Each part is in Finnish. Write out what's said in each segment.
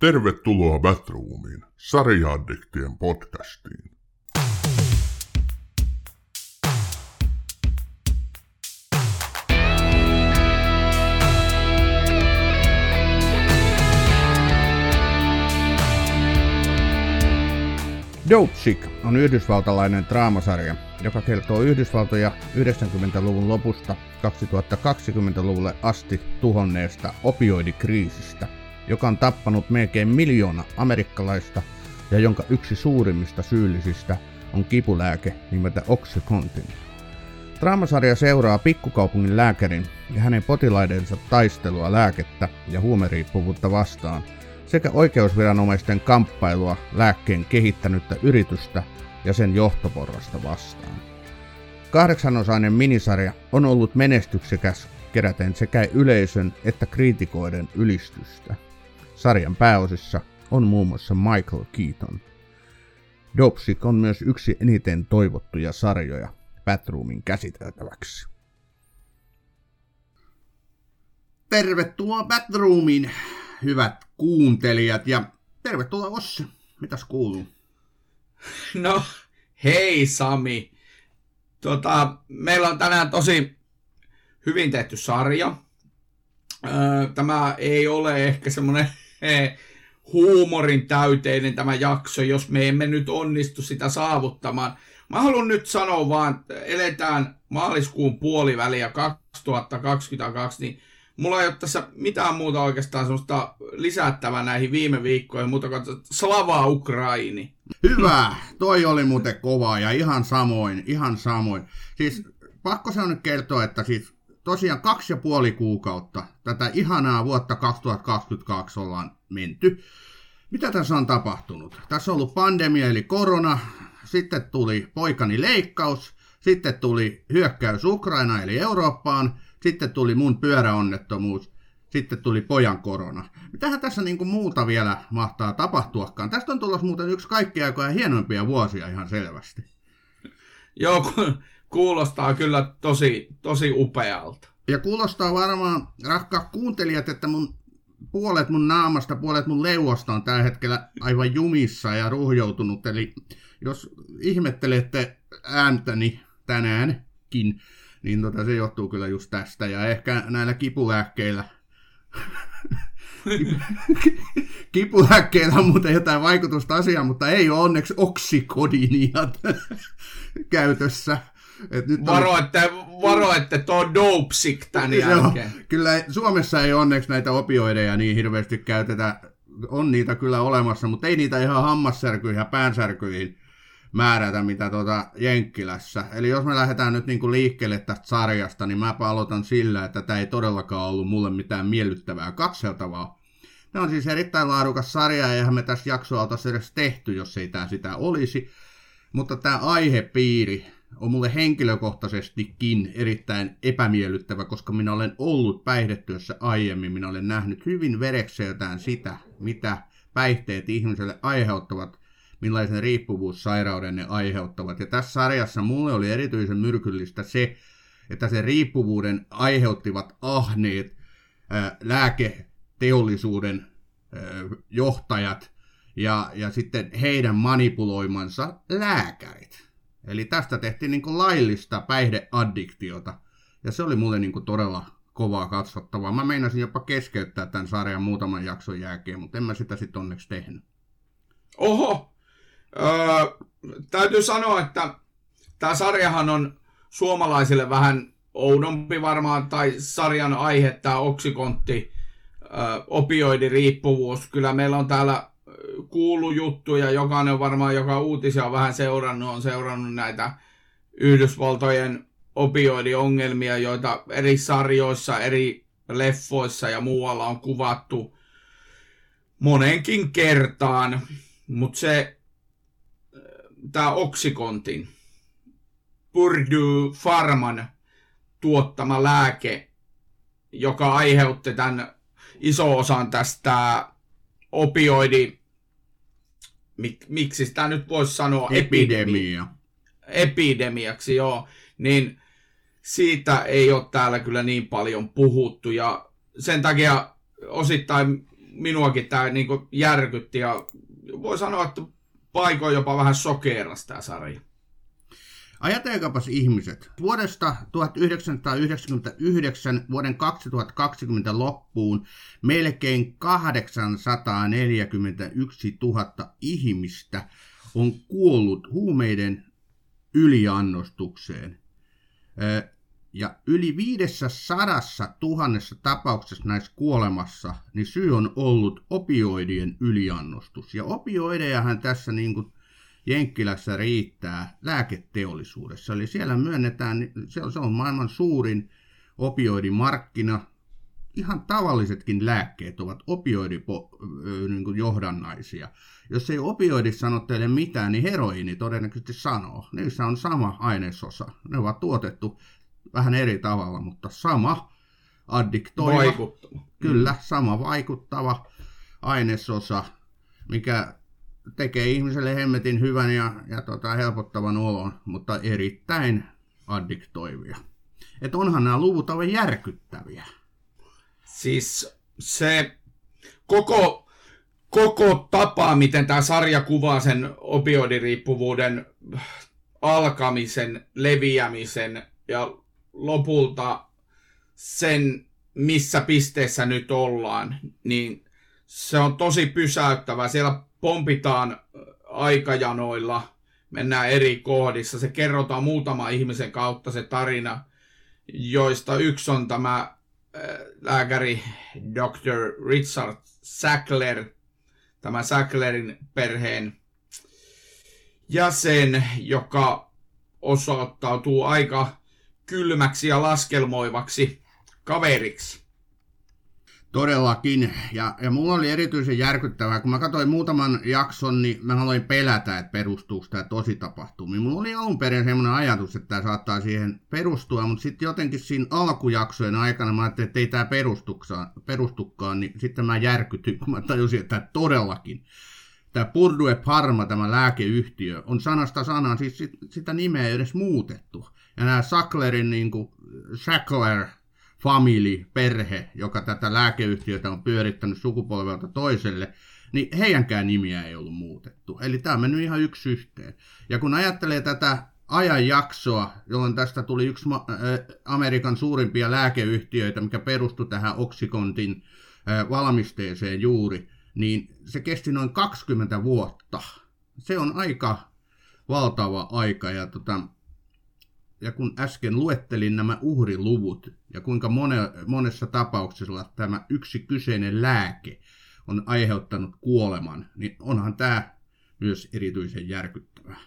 Tervetuloa Batroomiin, sarjaaddiktien podcastiin. Dopesick on yhdysvaltalainen draamasarja, joka kertoo Yhdysvaltoja 90-luvun lopusta 2020-luvulle asti tuhonneesta opioidikriisistä, joka on tappanut melkein miljoona amerikkalaista ja jonka yksi suurimmista syyllisistä on kipulääke nimeltä Oxycontin. Draamasarja seuraa pikkukaupungin lääkärin ja hänen potilaidensa taistelua lääkettä ja huumeriippuvuutta vastaan – sekä oikeusviranomaisten kamppailua lääkkeen kehittänyttä yritystä ja sen johtoporrasta vastaan. Kahdeksanosainen minisarja on ollut menestyksekäs keräten sekä yleisön että kriitikoiden ylistystä. Sarjan pääosissa on muun muassa Michael Keaton. Dopsic on myös yksi eniten toivottuja sarjoja Batroomin käsiteltäväksi. Tervetuloa Batroomiin! hyvät kuuntelijat ja tervetuloa Ossi. Mitäs kuuluu? No, hei Sami. Tota, meillä on tänään tosi hyvin tehty sarja. Tämä ei ole ehkä semmoinen huumorin täyteinen tämä jakso, jos me emme nyt onnistu sitä saavuttamaan. Mä haluan nyt sanoa vaan, eletään maaliskuun puoliväliä 2022, niin mulla ei ole tässä mitään muuta oikeastaan semmoista lisättävää näihin viime viikkoihin, mutta Slava Ukraini. Hyvä, toi oli muuten kova ja ihan samoin, ihan samoin. Siis pakko se on nyt kertoa, että siis tosiaan kaksi ja puoli kuukautta tätä ihanaa vuotta 2022 ollaan menty. Mitä tässä on tapahtunut? Tässä on ollut pandemia eli korona, sitten tuli poikani leikkaus, sitten tuli hyökkäys Ukraina eli Eurooppaan, sitten tuli mun pyöräonnettomuus, sitten tuli pojan korona. Mitähän tässä niin kuin muuta vielä mahtaa tapahtuakaan? Tästä on tulossa muuten yksi kaikkia aikoja hienoimpia vuosia ihan selvästi. Joo, kuulostaa kyllä tosi, tosi upealta. Ja kuulostaa varmaan, rakkaat kuuntelijat, että mun puolet mun naamasta, puolet mun leuosta on tällä hetkellä aivan jumissa ja ruhjoutunut. Eli jos ihmettelette ääntäni tänäänkin, niin tota, se johtuu kyllä just tästä. Ja ehkä näillä kipulääkkeillä, kipulääkkeillä on muuten jotain vaikutusta asiaan, mutta ei ole onneksi oksikodinia käytössä. Et nyt varo, on... että, varo, että tuo dopesick tämän jälkeen. On, kyllä Suomessa ei onneksi näitä opioideja niin hirveästi käytetä. On niitä kyllä olemassa, mutta ei niitä ihan hammassärkyihin ja päänsärkyihin määrätä, mitä tuota Jenkkilässä. Eli jos me lähdetään nyt niinku liikkeelle tästä sarjasta, niin mä aloitan sillä, että tämä ei todellakaan ollut mulle mitään miellyttävää katseltavaa. Tämä on siis erittäin laadukas sarja, ja eihän me tässä jaksoa oltaisi edes tehty, jos ei tämä sitä olisi. Mutta tämä aihepiiri on mulle henkilökohtaisestikin erittäin epämiellyttävä, koska minä olen ollut päihdetyössä aiemmin. Minä olen nähnyt hyvin verekseltään sitä, mitä päihteet ihmiselle aiheuttavat millaisen riippuvuussairauden ne aiheuttavat. Ja tässä sarjassa mulle oli erityisen myrkyllistä se, että se riippuvuuden aiheuttivat ahneet ää, lääketeollisuuden ää, johtajat ja, ja sitten heidän manipuloimansa lääkärit. Eli tästä tehtiin niin laillista päihdeaddiktiota. Ja se oli mulle niin todella kovaa katsottavaa. Mä meinasin jopa keskeyttää tämän sarjan muutaman jakson jälkeen, mutta en mä sitä sitten onneksi tehnyt. Oho, Öö, täytyy sanoa, että tämä sarjahan on suomalaisille vähän oudompi varmaan, tai sarjan aihe, tämä oksikontti, öö, opioidiriippuvuus. Kyllä meillä on täällä kuulu juttuja, jokainen varmaan, joka uutisia on vähän seurannut, on seurannut näitä Yhdysvaltojen opioidiongelmia, joita eri sarjoissa, eri leffoissa ja muualla on kuvattu monenkin kertaan. Mutta se tämä Oksikontin Purdue Pharman tuottama lääke, joka aiheutti tämän iso osan tästä opioidi, mik, miksi sitä nyt voisi sanoa epidemia. epidemiaksi, joo, niin siitä ei ole täällä kyllä niin paljon puhuttu ja sen takia osittain minuakin tämä niin järkytti ja voi sanoa, että paikoin jopa vähän sokeeras tämä sarja. Ajatelkaapas ihmiset. Vuodesta 1999 vuoden 2020 loppuun melkein 841 000 ihmistä on kuollut huumeiden yliannostukseen. Ja yli 500 tuhannessa tapauksessa näissä kuolemassa, niin syy on ollut opioidien yliannostus. Ja opioidejahan tässä niin kuin Jenkkilässä riittää lääketeollisuudessa. Eli siellä myönnetään, se on maailman suurin opioidimarkkina. Ihan tavallisetkin lääkkeet ovat opioidijohdannaisia. Jos ei opioidi sano teille mitään, niin heroiini todennäköisesti sanoo. Niissä on sama ainesosa. Ne ovat tuotettu vähän eri tavalla, mutta sama addiktoiva. Vaikuttava. Kyllä, sama vaikuttava ainesosa, mikä tekee ihmiselle hemmetin hyvän ja, ja tota, helpottavan olon, mutta erittäin addiktoivia. Että onhan nämä luvut aivan järkyttäviä. Siis se koko, koko tapa, miten tämä sarja kuvaa sen opioidiriippuvuuden alkamisen, leviämisen ja lopulta sen, missä pisteessä nyt ollaan, niin se on tosi pysäyttävää. Siellä pompitaan aikajanoilla, mennään eri kohdissa. Se kerrotaan muutama ihmisen kautta se tarina, joista yksi on tämä lääkäri Dr. Richard Sackler, tämä Sacklerin perheen jäsen, joka osoittautuu aika kylmäksi ja laskelmoivaksi kaveriksi. Todellakin. Ja, ja mulla oli erityisen järkyttävää, kun mä katsoin muutaman jakson, niin mä aloin pelätä, että perustuuko tämä tosi tapahtumiin. Mulla oli alun perin semmoinen ajatus, että tämä saattaa siihen perustua, mutta sitten jotenkin siinä alkujaksojen aikana mä ajattelin, että ei tämä perustukaan, niin sitten mä järkytyin, kun mä tajusin, että tämä todellakin tämä Purdue Parma, tämä lääkeyhtiö, on sanasta sanaan, siis sitä nimeä ei edes muutettu. Ja nämä Sacklerin, niin kuin, Sackler family, perhe, joka tätä lääkeyhtiötä on pyörittänyt sukupolvelta toiselle, niin heidänkään nimiä ei ollut muutettu. Eli tämä on mennyt ihan yksi yhteen. Ja kun ajattelee tätä ajanjaksoa, jolloin tästä tuli yksi Amerikan suurimpia lääkeyhtiöitä, mikä perustui tähän Oxycontin valmisteeseen juuri, niin se kesti noin 20 vuotta. Se on aika valtava aika ja tota, ja kun äsken luettelin nämä uhriluvut ja kuinka mone, monessa tapauksessa tämä yksi kyseinen lääke on aiheuttanut kuoleman, niin onhan tämä myös erityisen järkyttävää.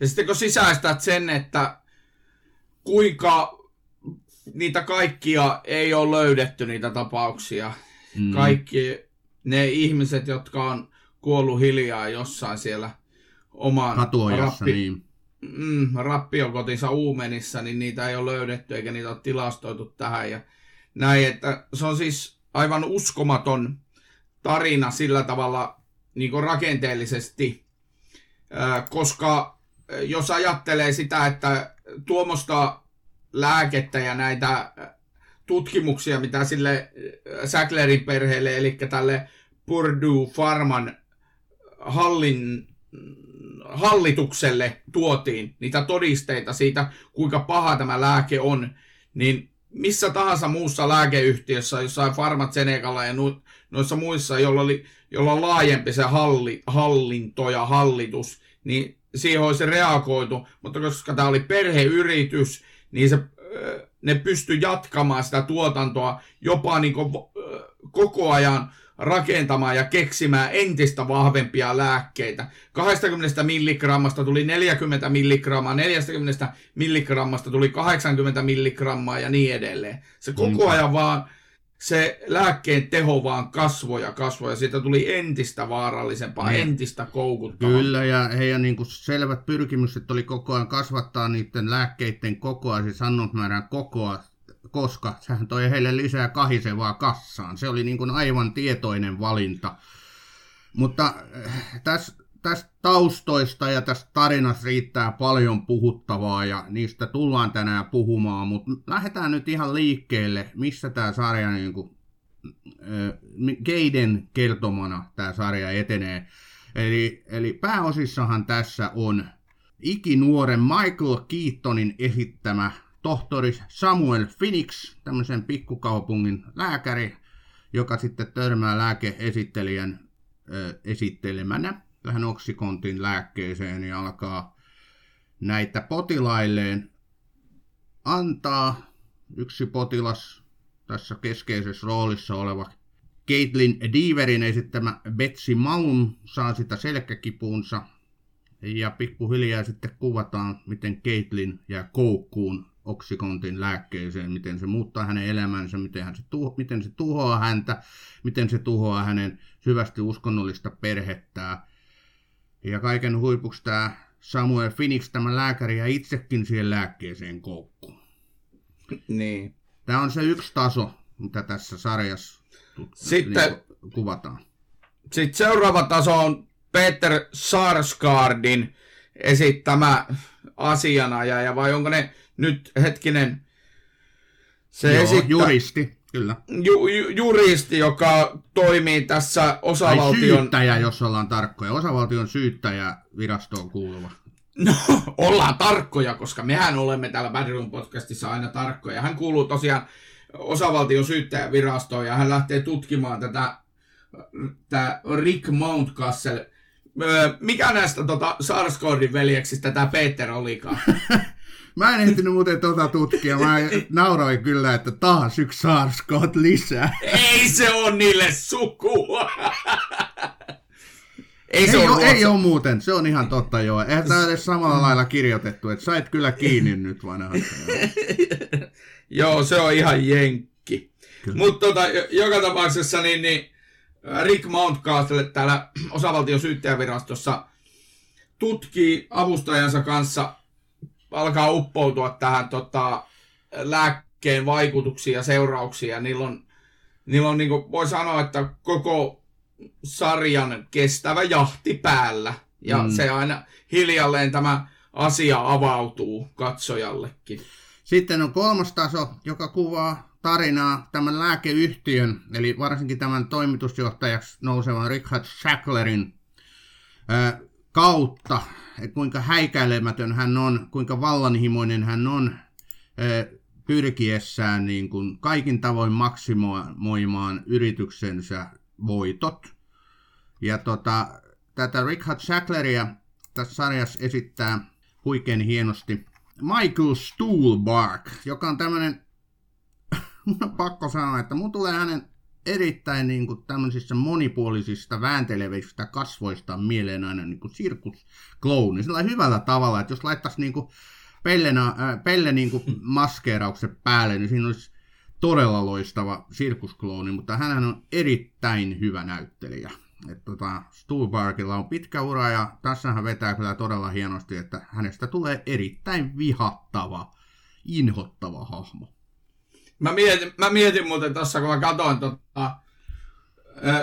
Ja sitten kun sisäistät sen, että kuinka niitä kaikkia ei ole löydetty, niitä tapauksia. Mm. Kaikki ne ihmiset, jotka on kuollut hiljaa jossain siellä oman rappi, niin mm, rappiokotinsa Uumenissa, niin niitä ei ole löydetty eikä niitä ole tilastoitu tähän. Ja näin, että se on siis aivan uskomaton tarina sillä tavalla niin kuin rakenteellisesti, koska jos ajattelee sitä, että tuommoista lääkettä ja näitä tutkimuksia, mitä sille Sacklerin perheelle, eli tälle Purdue Pharman hallin, hallitukselle tuotiin niitä todisteita siitä, kuinka paha tämä lääke on, niin missä tahansa muussa lääkeyhtiössä, jossain Farmatsenekalla ja noissa muissa, jolla, oli, jolla on laajempi se halli, hallinto ja hallitus, niin siihen olisi reagoitu, mutta koska tämä oli perheyritys, niin se, ne pystyi jatkamaan sitä tuotantoa jopa niin kuin, koko ajan rakentamaan ja keksimään entistä vahvempia lääkkeitä. 20 milligrammasta tuli 40 milligrammaa, 40 milligrammasta tuli 80 milligrammaa ja niin edelleen. Se koko ajan vaan se lääkkeen teho vaan kasvoi ja kasvoi ja siitä tuli entistä vaarallisempaa, niin. entistä koukuttavaa. Kyllä ja heidän niin kuin selvät pyrkimykset oli koko ajan kasvattaa niiden lääkkeiden kokoa, siis annusmäärän kokoa koska sehän toi heille lisää kahisevaa kassaan. Se oli niin kuin aivan tietoinen valinta. Mutta eh, tässä tästä taustoista ja tästä tarinasta riittää paljon puhuttavaa ja niistä tullaan tänään puhumaan, mutta lähdetään nyt ihan liikkeelle, missä tämä sarja niin kuin Keiden kertomana tämä sarja etenee. Eli, eli pääosissahan tässä on ikinuoren Michael Keatonin esittämä tohtori Samuel Phoenix, tämmöisen pikkukaupungin lääkäri, joka sitten törmää lääkeesittelijän ö, esittelemänä tähän oksikontin lääkkeeseen ja alkaa näitä potilailleen antaa. Yksi potilas tässä keskeisessä roolissa oleva Caitlin Deaverin esittämä Betsy Malm saa sitä selkäkipuunsa ja pikkuhiljaa sitten kuvataan, miten Caitlin jää koukkuun oksikontin lääkkeeseen, miten se muuttaa hänen elämänsä, miten, hän se, tuho, miten se tuhoaa häntä, miten se tuhoaa hänen syvästi uskonnollista perhettää. Ja kaiken huipuksi tämä Samuel Phoenix, tämä lääkäri, ja itsekin siihen lääkkeeseen koukkuun. Niin. Tämä on se yksi taso, mitä tässä sarjassa Sitten, niin kuvataan. Sitten seuraava taso on Peter Sarsgaardin esittämä asianajaja, vai onko ne nyt hetkinen se Joo, esittää, juristi, kyllä. Ju, ju, juristi, joka toimii tässä osavaltion... Tai syyttäjä, jos ollaan tarkkoja. Osavaltion syyttäjä virastoon kuuluva. No, ollaan tarkkoja, koska mehän olemme täällä Badroom podcastissa aina tarkkoja. Hän kuuluu tosiaan osavaltion syyttäjävirastoon ja hän lähtee tutkimaan tätä, tätä Rick Mountcastle. Mikä näistä tota, Sarsgaardin veljeksistä tämä Peter olikaan? Mä en ehtinyt muuten tota tutkia. Mä nauroin kyllä, että taas yksi Sarsgaard lisää. Ei se on niille sukua. Ei, ei, ole, ei ole muuten, se on ihan totta joo. Eihän tämä edes samalla lailla kirjoitettu, että sait kyllä kiinni nyt vanha. joo, se on ihan jenkki. Mutta tota, joka tapauksessa niin, niin Rick Mountcastle täällä osavaltion syyttäjävirastossa tutkii avustajansa kanssa, alkaa uppoutua tähän tota, lääkkeen vaikutuksiin ja seurauksiin. Ja niillä on, niillä on niin kuin, voi sanoa, että koko sarjan kestävä jahti päällä. Ja mm. se aina hiljalleen tämä asia avautuu katsojallekin. Sitten on kolmas taso, joka kuvaa tarinaa tämän lääkeyhtiön, eli varsinkin tämän toimitusjohtajaksi nousevan Richard Shacklerin kautta, että kuinka häikäilemätön hän on, kuinka vallanhimoinen hän on ää, pyrkiessään niin kuin kaikin tavoin maksimoimaan yrityksensä voitot. Ja tota, tätä Richard Shackleria tässä sarjassa esittää huikein hienosti Michael Stuhlbark, joka on tämmöinen, pakko sanoa, että mun tulee hänen erittäin niin kuin tämmöisistä monipuolisista vääntelevistä kasvoista mieleen aina niin kuin sirkusklouni. Sillä hyvällä tavalla, että jos laittaisi niin kuin pellenä, äh, pelle niin kuin maskeeraukset päälle, niin siinä olisi todella loistava sirkusklooni, mutta hän on erittäin hyvä näyttelijä. että tota, Stuhlbargilla on pitkä ura ja tässä hän vetää kyllä todella hienosti, että hänestä tulee erittäin vihattava, inhottava hahmo. Mä mietin, mä mietin muuten tuossa, kun mä katsoin tota,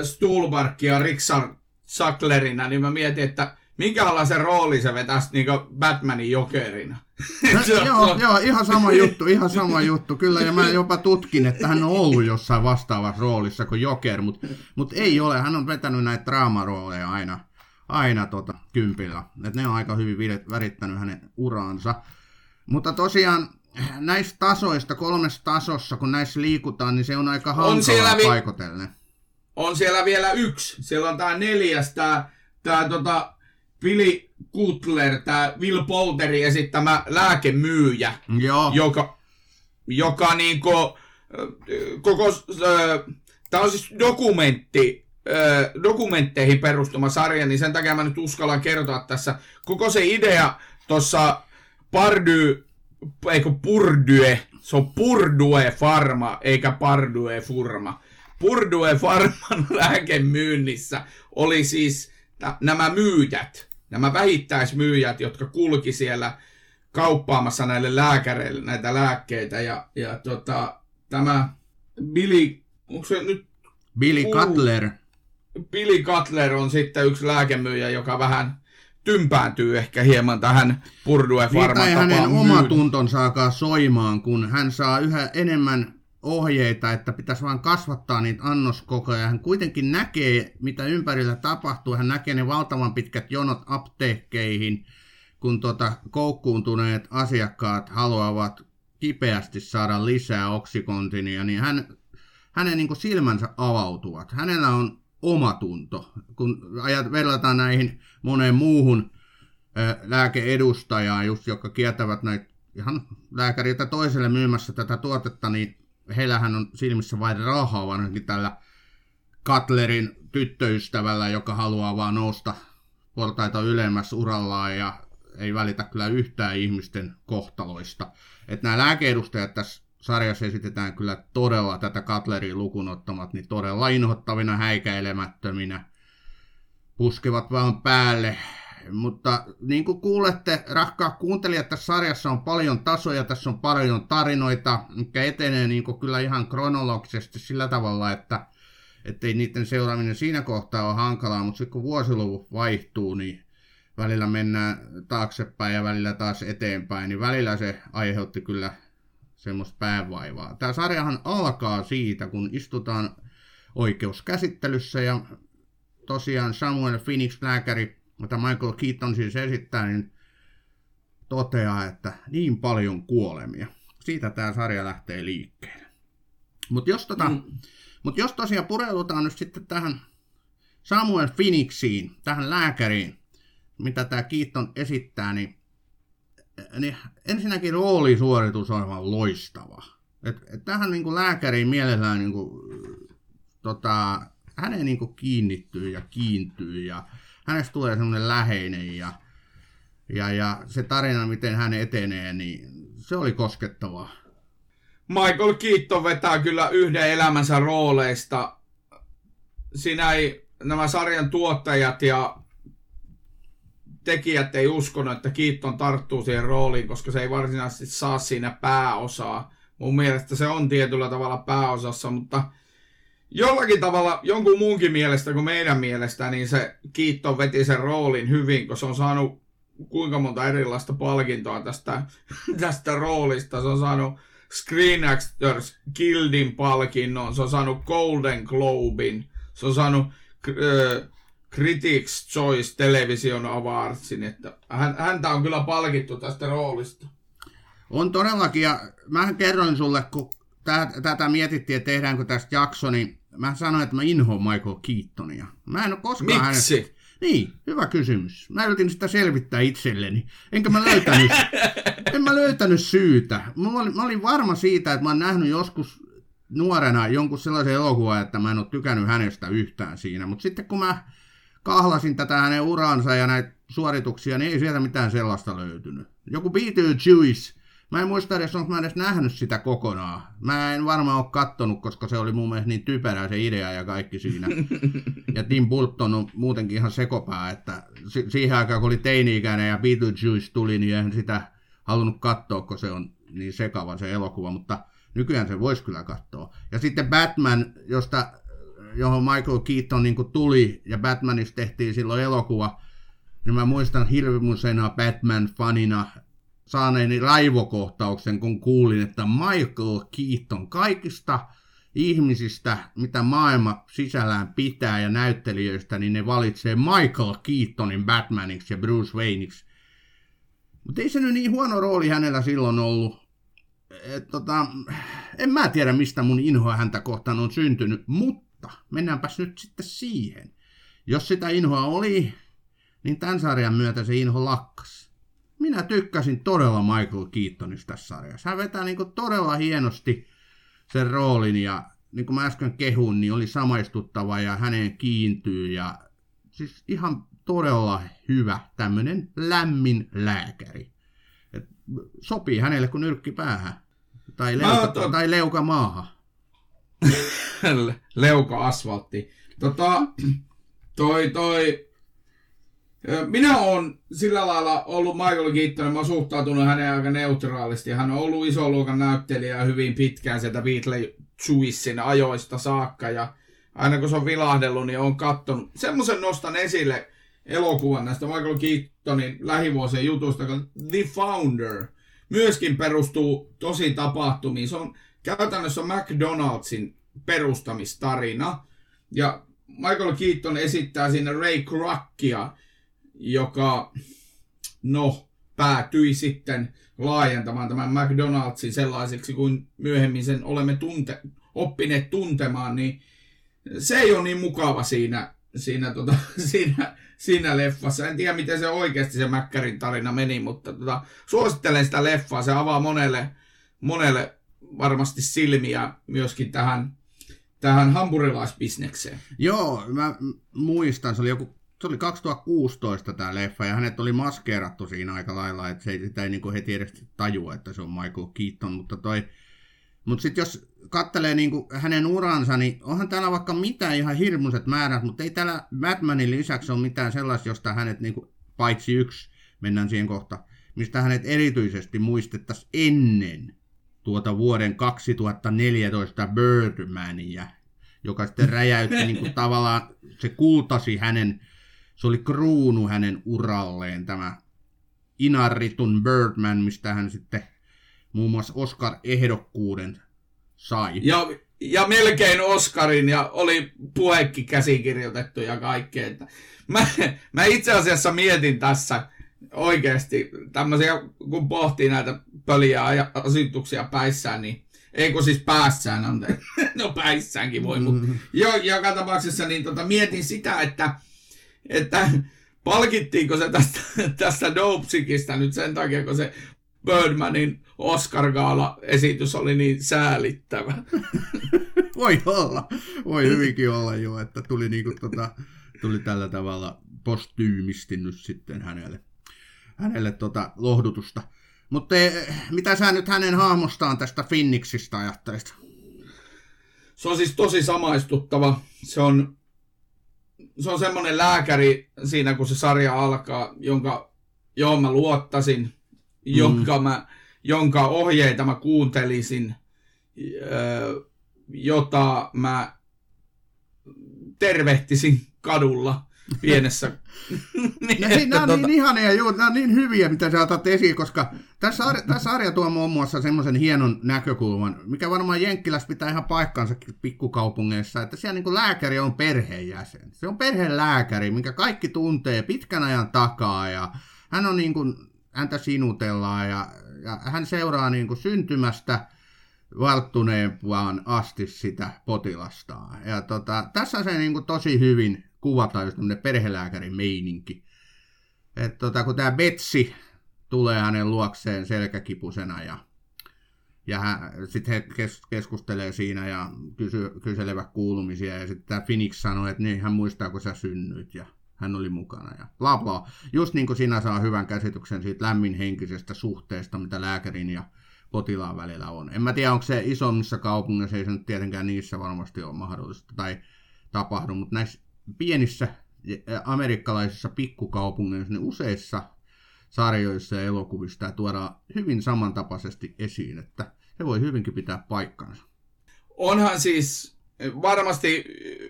Stuhlbargia Richard Sacklerina, niin mä mietin, että minkälaisen rooli se vetäisi niin Batmanin jokerina. No, joo, joo, ihan sama juttu, ihan sama juttu. Kyllä, ja mä jopa tutkin, että hän on ollut jossain vastaavassa roolissa kuin Joker, mutta mut ei ole. Hän on vetänyt näitä draamarooleja aina, aina tota, kympillä. Et ne on aika hyvin värittänyt hänen uraansa. Mutta tosiaan näistä tasoista, kolmessa tasossa, kun näissä liikutaan, niin se on aika hankalaa vi- paikotellen. On siellä vielä yksi. Siellä on tämä neljäs, tämä tää, tota, Billy Kutler, tämä Will Polterin esittämä lääkemyyjä, Joo. joka, joka niinku, koko, tämä on siis dokumentti, dokumentteihin perustuma sarja, niin sen takia mä nyt uskallan kertoa tässä. Koko se idea tuossa Pardy, eikö Purdue, se on Purdue Pharma, eikä Pardue Furma. Purdue Pharman lääkemyynnissä oli siis nämä myyjät, nämä vähittäismyyjät, jotka kulki siellä kauppaamassa näille lääkäreille näitä lääkkeitä. Ja, ja tota, tämä Billy, onko se nyt... Billy? Cutler. Billy Cutler on sitten yksi lääkemyyjä, joka vähän tympääntyy ehkä hieman tähän Purdue Pharma niin, hänen oma tuntonsa alkaa soimaan, kun hän saa yhä enemmän ohjeita, että pitäisi vain kasvattaa niitä annoskokoja. Hän kuitenkin näkee, mitä ympärillä tapahtuu. Hän näkee ne valtavan pitkät jonot apteekkeihin, kun tota, koukkuuntuneet asiakkaat haluavat kipeästi saada lisää oksikontinia, niin hän, hänen niin silmänsä avautuvat. Hänellä on omatunto. Kun ajat, verrataan näihin moneen muuhun lääkeedustajaan, just, jotka kiertävät näitä ihan lääkäriltä toiselle myymässä tätä tuotetta, niin heillähän on silmissä vain rahaa, varsinkin tällä Cutlerin tyttöystävällä, joka haluaa vaan nousta portaita ylemmäs urallaan ja ei välitä kyllä yhtään ihmisten kohtaloista. Että nämä lääkeedustajat tässä sarjassa esitetään kyllä todella tätä Cutlerin lukunottamat, niin todella inhottavina, häikäilemättöminä, puskevat vaan päälle. Mutta niin kuin kuulette, rakkaat kuuntelijat, tässä sarjassa on paljon tasoja, tässä on paljon tarinoita, mikä etenee niin kuin kyllä ihan kronologisesti sillä tavalla, että ettei niiden seuraaminen siinä kohtaa ole hankalaa, mutta sitten kun vuosiluvut vaihtuu, niin välillä mennään taaksepäin ja välillä taas eteenpäin, niin välillä se aiheutti kyllä semmoista päävaivaa. Tämä sarjahan alkaa siitä, kun istutaan oikeuskäsittelyssä ja tosiaan Samuel Phoenix lääkäri mitä Michael Keaton siis esittää, niin toteaa, että niin paljon kuolemia. Siitä tämä sarja lähtee liikkeelle. Mutta jos, tota, mm. mut jos tosiaan pureudutaan nyt sitten tähän Samuel Phoenixiin, tähän lääkäriin, mitä tämä Keaton esittää, niin, niin ensinnäkin roolisuoritus on aivan loistava. Et, et tähän niin lääkäriin mielellään niin kuin, tota, häneen niin kiinnittyy ja kiintyy ja hänestä tulee semmoinen läheinen ja, ja, ja se tarina, miten hän etenee, niin se oli koskettavaa. Michael Keaton vetää kyllä yhden elämänsä rooleista. Siinä ei nämä sarjan tuottajat ja tekijät ei uskonut, että Keaton tarttuu siihen rooliin, koska se ei varsinaisesti saa siinä pääosaa. Mun mielestä se on tietyllä tavalla pääosassa, mutta jollakin tavalla jonkun muunkin mielestä kuin meidän mielestä, niin se Kiitto veti sen roolin hyvin, kun se on saanut kuinka monta erilaista palkintoa tästä, tästä roolista. Se on saanut Screen Actors Guildin palkinnon, se on saanut Golden Globin, se on saanut Critics Choice Television Awardsin, että hän, häntä on kyllä palkittu tästä roolista. On todellakin, ja mä kerroin sulle, kun tätä mietittiin, että tehdäänkö tästä jakso, niin mä sanoin, että mä inhoan Michael Keatonia. Mä en ole koskaan Miksi? Hänet... Niin, hyvä kysymys. Mä yritin sitä selvittää itselleni. Enkä mä löytänyt, en mä löytänyt syytä. Mä olin, mä olin varma siitä, että mä oon nähnyt joskus nuorena jonkun sellaisen elokuvan, että mä en ole tykännyt hänestä yhtään siinä. Mutta sitten kun mä kahlasin tätä hänen uransa ja näitä suorituksia, niin ei sieltä mitään sellaista löytynyt. Joku Beetlejuice Mä en muista edes, onko mä edes nähnyt sitä kokonaan. Mä en varmaan ole kattonut, koska se oli mun mielestä niin typerä se idea ja kaikki siinä. Ja Tim Burton on muutenkin ihan sekopää, että siihen aikaan kun oli teini-ikäinen ja Beetlejuice tuli, niin en sitä halunnut katsoa, kun se on niin sekava se elokuva, mutta nykyään se voisi kyllä katsoa. Ja sitten Batman, josta, johon Michael Keaton niin tuli, ja Batmanista tehtiin silloin elokuva, niin mä muistan hirvimusena Batman-fanina saaneeni raivokohtauksen, kun kuulin, että Michael Keaton kaikista ihmisistä, mitä maailma sisällään pitää ja näyttelijöistä, niin ne valitsee Michael Keatonin Batmaniksi ja Bruce Wayneiksi. Mutta ei se nyt niin huono rooli hänellä silloin ollut. Et, tota, en mä tiedä, mistä mun inhoa häntä kohtaan on syntynyt, mutta mennäänpäs nyt sitten siihen. Jos sitä inhoa oli, niin tämän sarjan myötä se inho lakkas minä tykkäsin todella Michael Keatonista tässä sarjassa. Hän vetää niin todella hienosti sen roolin ja niin kuin mä äsken kehun, niin oli samaistuttava ja häneen kiintyy ja siis ihan todella hyvä tämmöinen lämmin lääkäri. Et sopii hänelle kuin nyrkki päähän. Tai leuka, to... tai leuka maahan. leuka asfaltti. Tota, toi, toi, minä olen sillä lailla ollut Michael Keaton, mä suhtautunut hänen aika neutraalisti. Hän on ollut iso luokan näyttelijä hyvin pitkään sieltä Beatle Juicin ajoista saakka. Ja aina kun se on vilahdellut, niin on kattonut. Semmoisen nostan esille elokuvan näistä Michael Keatonin lähivuosien jutusta, The Founder. Myöskin perustuu tosi tapahtumiin. Se on käytännössä McDonaldsin perustamistarina. Ja Michael Keaton esittää siinä Ray Krockia, joka, no, päätyi sitten laajentamaan tämän McDonaldsin sellaiseksi kuin myöhemmin sen olemme tunte, oppineet tuntemaan, niin se ei ole niin mukava siinä, siinä, tota, siinä, siinä leffassa. En tiedä, miten se oikeasti se Mäkkärin tarina meni, mutta tota, suosittelen sitä leffaa. Se avaa monelle, monelle varmasti silmiä myöskin tähän, tähän hampurilaisbisnekseen. Joo, mä muistan, se oli joku se oli 2016 tämä leffa ja hänet oli maskeerattu siinä aika lailla, että se ei, sitä ei niin heti edes tajua, että se on Michael Keaton, mutta toi, mutta sitten jos kattelee niin kuin hänen uransa, niin onhan täällä vaikka mitään ihan hirmuiset määrät, mutta ei täällä Batmanin lisäksi ole mitään sellaista, josta hänet niin kuin, paitsi yksi, mennään siihen kohta, mistä hänet erityisesti muistettaisiin ennen tuota vuoden 2014 Birdmania, joka sitten räjäytti niin kuin, tavallaan, se kultasi hänen, se oli kruunu hänen uralleen tämä Inaritun Birdman, mistä hän sitten muun muassa Oscar-ehdokkuuden sai. Ja, ja melkein Oscarin ja oli puhekki käsikirjoitettu ja kaikkea. Mä, mä itse asiassa mietin tässä oikeasti tämmöisiä, kun pohtii näitä pöliä ja asetuksia päissään, niin ei kun siis päässään, anteeksi. no päissäänkin voi, mutta mm. jo, joka tapauksessa niin tota, mietin sitä, että, että palkittiinko se tästä, tästä Dopesickista nyt sen takia, kun se Birdmanin Oscar Gaala-esitys oli niin säälittävä. voi olla, voi hyvinkin olla jo, että tuli, niinku tota, tuli tällä tavalla postyymisti nyt sitten hänelle, hänelle tota lohdutusta. Mutta eh, mitä sä nyt hänen hahmostaan tästä Finniksistä ajattelit? Se on siis tosi samaistuttava. Se on, se on semmoinen lääkäri siinä, kun se sarja alkaa, jonka, johon mä luottasin, mm. jonka, mä, jonka ohjeita mä kuuntelisin, jota mä tervehtisin kadulla pienessä. niin, no, nämä on tota... niin ihania, joo, nämä on niin hyviä, mitä sä otat esiin, koska tässä, sarja, tässä sarja tuo muun muassa semmoisen hienon näkökulman, mikä varmaan Jenkkilässä pitää ihan paikkaansa pikkukaupungeissa, että siellä niin lääkäri on perheenjäsen. Se on perhelääkäri, minkä kaikki tuntee pitkän ajan takaa ja hän on niin kuin, häntä sinutellaan ja, ja hän seuraa niin kuin syntymästä valttuneempaan asti sitä potilastaan. Ja tota, tässä se niin kuin tosi hyvin kuvataan just tämmöinen perhelääkärin meininki. Et tota, kun tämä Betsi tulee hänen luokseen selkäkipusena ja, ja sitten he kes, keskustelee siinä ja kysy, kyselevät kuulumisia ja sitten tämä Phoenix sanoo, että niin hän muistaa, kun sä synnyit ja hän oli mukana ja bla bla. Just niin kuin sinä saa hyvän käsityksen siitä lämminhenkisestä suhteesta, mitä lääkärin ja potilaan välillä on. En mä tiedä, onko se isommissa kaupungeissa, ei se nyt tietenkään niissä varmasti ole mahdollista tai tapahdu, mutta näissä pienissä amerikkalaisissa pikkukaupungeissa, niin useissa sarjoissa ja elokuvissa tuodaan hyvin samantapaisesti esiin, että se voi hyvinkin pitää paikkansa. Onhan siis varmasti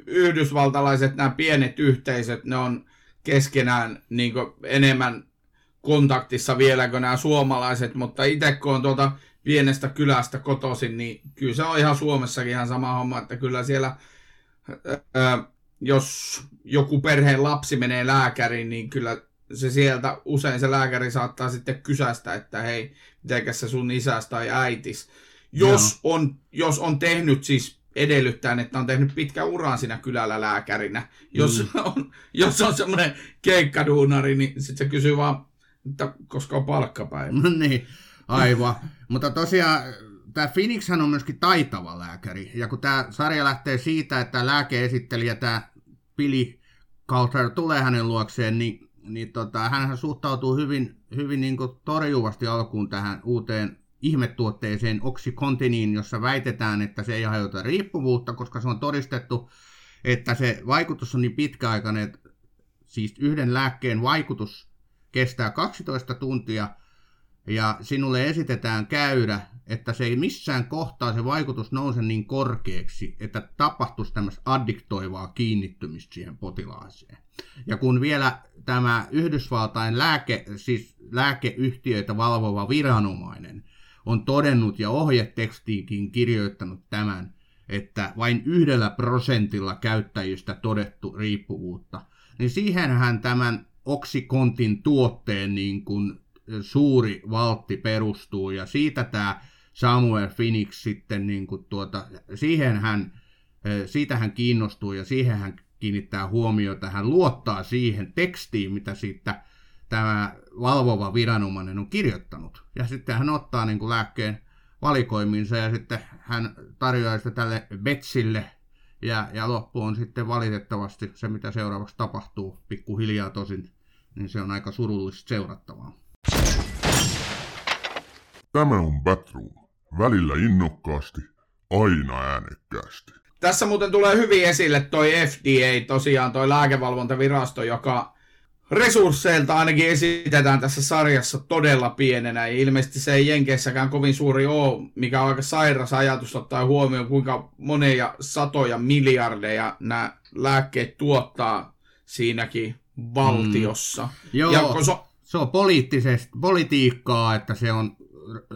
yhdysvaltalaiset, nämä pienet yhteisöt, ne on keskenään niin enemmän kontaktissa vielä kuin nämä suomalaiset, mutta itse kun on tuolta pienestä kylästä kotoisin, niin kyllä se on ihan Suomessakin ihan sama homma, että kyllä siellä ää, jos joku perheen lapsi menee lääkäriin, niin kyllä se sieltä usein se lääkäri saattaa sitten kysästä, että hei, mitenkä se sun isäs tai äitis. Jos on, jos on tehnyt siis edellyttäen, että on tehnyt pitkä uran siinä kylällä lääkärinä. Jos mm. on, jos on semmoinen keikkaduunari, niin sitten se kysyy vaan, että koska on palkkapäivä. niin, aivan. Mutta tosiaan tämä Phoenix on myöskin taitava lääkäri. Ja kun tämä sarja lähtee siitä, että lääkeesittelijä, tämä Billy Coulter tulee hänen luokseen, niin, niin tota, hän suhtautuu hyvin, hyvin niin torjuvasti alkuun tähän uuteen ihmetuotteeseen Oxycontiniin, jossa väitetään, että se ei aiheuta riippuvuutta, koska se on todistettu, että se vaikutus on niin pitkäaikainen, että siis yhden lääkkeen vaikutus kestää 12 tuntia, ja sinulle esitetään käydä että se ei missään kohtaa se vaikutus nouse niin korkeaksi, että tapahtuisi tämmöistä addiktoivaa kiinnittymistä siihen potilaaseen. Ja kun vielä tämä Yhdysvaltain lääke, siis lääkeyhtiöitä valvova viranomainen on todennut ja ohjetekstiinkin kirjoittanut tämän, että vain yhdellä prosentilla käyttäjistä todettu riippuvuutta, niin siihenhän tämän oksikontin tuotteen niin kuin suuri valtti perustuu, ja siitä tämä Samuel Phoenix sitten, niin kuin tuota, siihen hän, siitä hän kiinnostuu ja siihen hän kiinnittää huomiota, hän luottaa siihen tekstiin, mitä siitä tämä valvova viranomainen on kirjoittanut. Ja sitten hän ottaa niin kuin lääkkeen valikoimiinsa ja sitten hän tarjoaa sitä tälle Betsille ja, ja loppu on sitten valitettavasti se, mitä seuraavaksi tapahtuu, pikkuhiljaa tosin, niin se on aika surullista seurattavaa. Tämä on Batroom. Välillä innokkaasti, aina äänekkäästi. Tässä muuten tulee hyvin esille toi FDA, tosiaan toi lääkevalvontavirasto, joka resursseilta ainakin esitetään tässä sarjassa todella pienenä. Ja ilmeisesti se ei Jenkeissäkään kovin suuri ole, mikä on aika sairas ajatus ottaa huomioon, kuinka monia satoja miljardeja nämä lääkkeet tuottaa siinäkin valtiossa. Mm. Joo, ja so... se on politiikkaa, että se on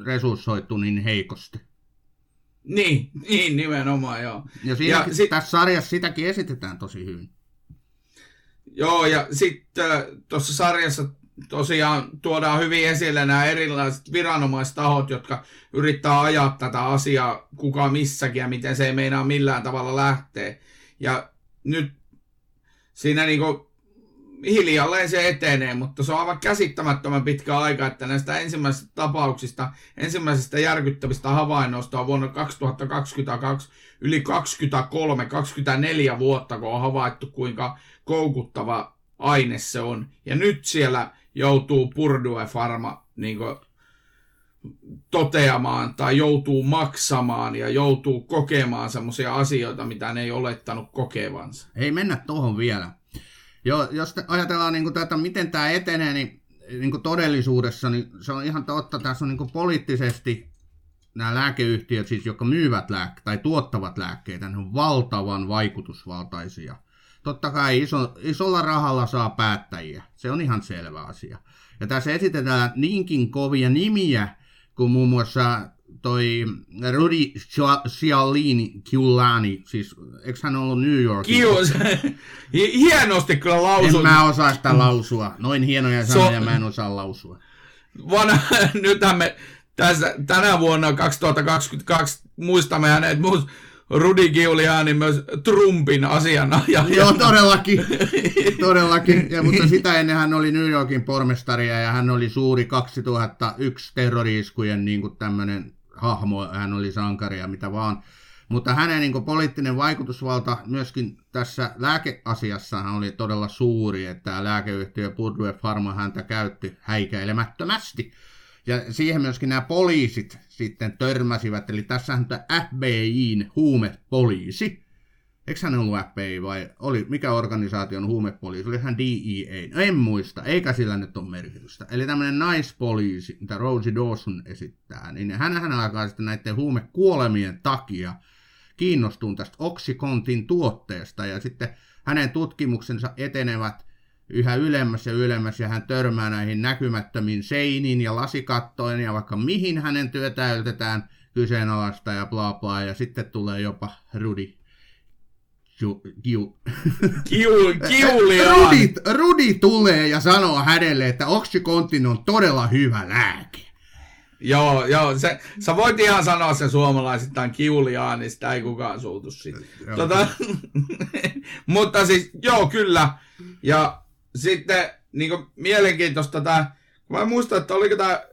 resurssoitu niin heikosti. Niin, niin nimenomaan joo. Ja, ja sit... tässä sarjassa sitäkin esitetään tosi hyvin. Joo, ja sitten äh, tuossa sarjassa tosiaan tuodaan hyvin esille nämä erilaiset viranomaistahot, jotka yrittää ajaa tätä asiaa kuka missäkin ja miten se ei meinaa millään tavalla lähteä. Ja nyt siinä niinku hiljalleen se etenee, mutta se on aivan käsittämättömän pitkä aika, että näistä ensimmäisistä tapauksista, ensimmäisistä järkyttävistä havainnoista on vuonna 2022 yli 23-24 vuotta, kun on havaittu, kuinka koukuttava aine se on. Ja nyt siellä joutuu Purdue Pharma niin kuin, toteamaan tai joutuu maksamaan ja joutuu kokemaan semmoisia asioita, mitä ne ei olettanut kokevansa. Ei mennä tuohon vielä. Jo, jos ajatellaan niin kuin tätä, miten tämä etenee, niin, niin kuin todellisuudessa niin se on ihan totta. Tässä on niin kuin poliittisesti nämä lääkeyhtiöt, siis, jotka myyvät lääkkeitä tai tuottavat lääkkeitä, ne on valtavan vaikutusvaltaisia. Totta kai iso, isolla rahalla saa päättäjiä, se on ihan selvä asia. Ja tässä esitetään niinkin kovia nimiä, kuin muun muassa toi Rudy Cialini, Ciulani, siis eikö hän ollut New Yorkissa? Kius, hienosti kyllä lausua. En mä osaa sitä lausua. Noin hienoja sanoja so, mä en osaa lausua. Vuonna, nythän me tässä, tänä vuonna 2022 muistamme hänet muus, Rudi Giuliani myös Trumpin asianajaja. Joo, todellakin. todellakin. Ja, mutta sitä ennen hän oli New Yorkin pormestaria ja hän oli suuri 2001 terroriiskujen niin kuin tämmöinen hahmo. Hän oli sankari ja mitä vaan. Mutta hänen niin kuin, poliittinen vaikutusvalta myöskin tässä lääkeasiassa oli todella suuri, että lääkeyhtiö Purdue Pharma häntä käytti häikäilemättömästi. Ja siihen myöskin nämä poliisit sitten törmäsivät, eli tässä on tämä FBIin huumepoliisi. Eikö hän ollut FBI vai oli, mikä organisaation huumepoliisi? Oli hän DEA? No en muista, eikä sillä nyt ole merkitystä. Eli tämmöinen naispoliisi, mitä Rosie Dawson esittää, niin hän, alkaa sitten näiden huumekuolemien takia kiinnostua tästä oksikontin tuotteesta ja sitten hänen tutkimuksensa etenevät yhä ylemmäs ja ylemmäs ja hän törmää näihin näkymättömiin seiniin ja lasikattoihin ja vaikka mihin hänen työtä yltetään kyseenalaista ja bla bla ja sitten tulee jopa Rudi Kiu, kiu, Rudi, Rudi tulee ja sanoo hänelle, että Oxycontin on todella hyvä lääke. Joo, joo, se, sä voit ihan sanoa sen suomalaisittain kiuliaan, niin sitä ei kukaan suutu siitä. Tota, mutta siis, joo, kyllä. Ja sitten niin kuin, mielenkiintoista tämä, mä muistan, että oliko tämä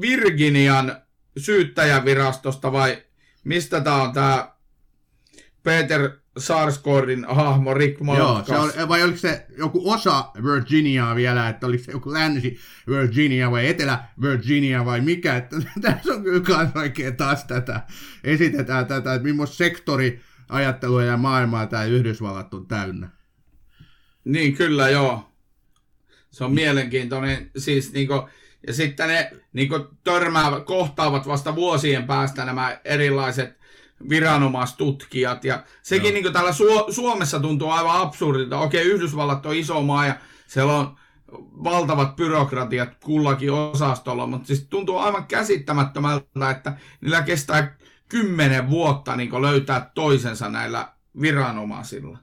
Virginian syyttäjävirastosta vai mistä tämä on tämä Peter Sarsgaardin hahmo Rick Malkas. Joo, se on, vai oliko se joku osa Virginiaa vielä, että oliko se joku länsi Virginia vai etelä Virginia vai mikä, että tässä on kyllä oikein taas tätä, esitetään tätä, että millaista sektori ajattelua ja maailmaa tämä Yhdysvallat on täynnä. Niin, kyllä joo. Se on mielenkiintoinen. Siis niinku, ja sitten ne niinku, törmäävät, kohtaavat vasta vuosien päästä nämä erilaiset viranomaistutkijat. Ja sekin niinku, täällä Su- Suomessa tuntuu aivan absurdilta. Okei, Yhdysvallat on iso maa ja siellä on valtavat byrokratiat kullakin osastolla, mutta siis tuntuu aivan käsittämättömältä, että niillä kestää kymmenen vuotta niin löytää toisensa näillä viranomaisilla.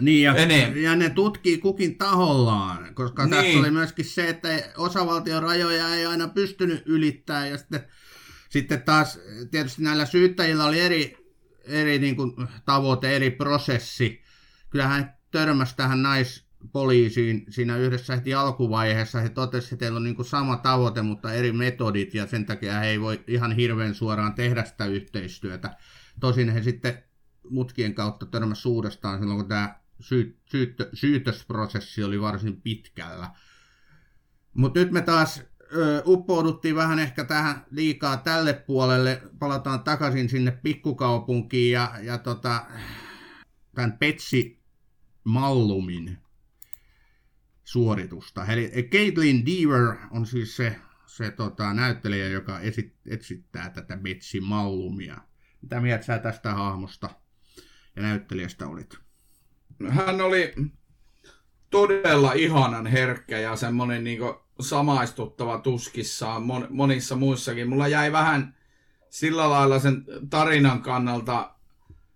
Niin, ja, ja ne tutkii kukin tahollaan, koska niin. tässä oli myöskin se, että osavaltion rajoja ei aina pystynyt ylittämään, ja sitten, sitten taas tietysti näillä syyttäjillä oli eri, eri niin kuin, tavoite, eri prosessi. Kyllähän törmäsi tähän naispoliisiin siinä yhdessä heti alkuvaiheessa. He totesivat, että heillä on niin kuin sama tavoite, mutta eri metodit, ja sen takia he ei voi ihan hirveän suoraan tehdä sitä yhteistyötä. Tosin he sitten mutkien kautta törmäsi uudestaan silloin, kun tämä syy, syyttö, syytösprosessi oli varsin pitkällä. Mutta nyt me taas uppouduttiin vähän ehkä tähän liikaa tälle puolelle. Palataan takaisin sinne pikkukaupunkiin ja, ja tota, tämän Petsi Mallumin suoritusta. Eli Caitlin Deaver on siis se, se tota, näyttelijä, joka esit, etsittää tätä Betsy Mallumia. Mitä mieltä sä tästä hahmosta ja näyttelijästä olit? hän oli todella ihanan herkkä ja semmoinen niin samaistuttava tuskissaan monissa muissakin. Mulla jäi vähän sillä lailla sen tarinan kannalta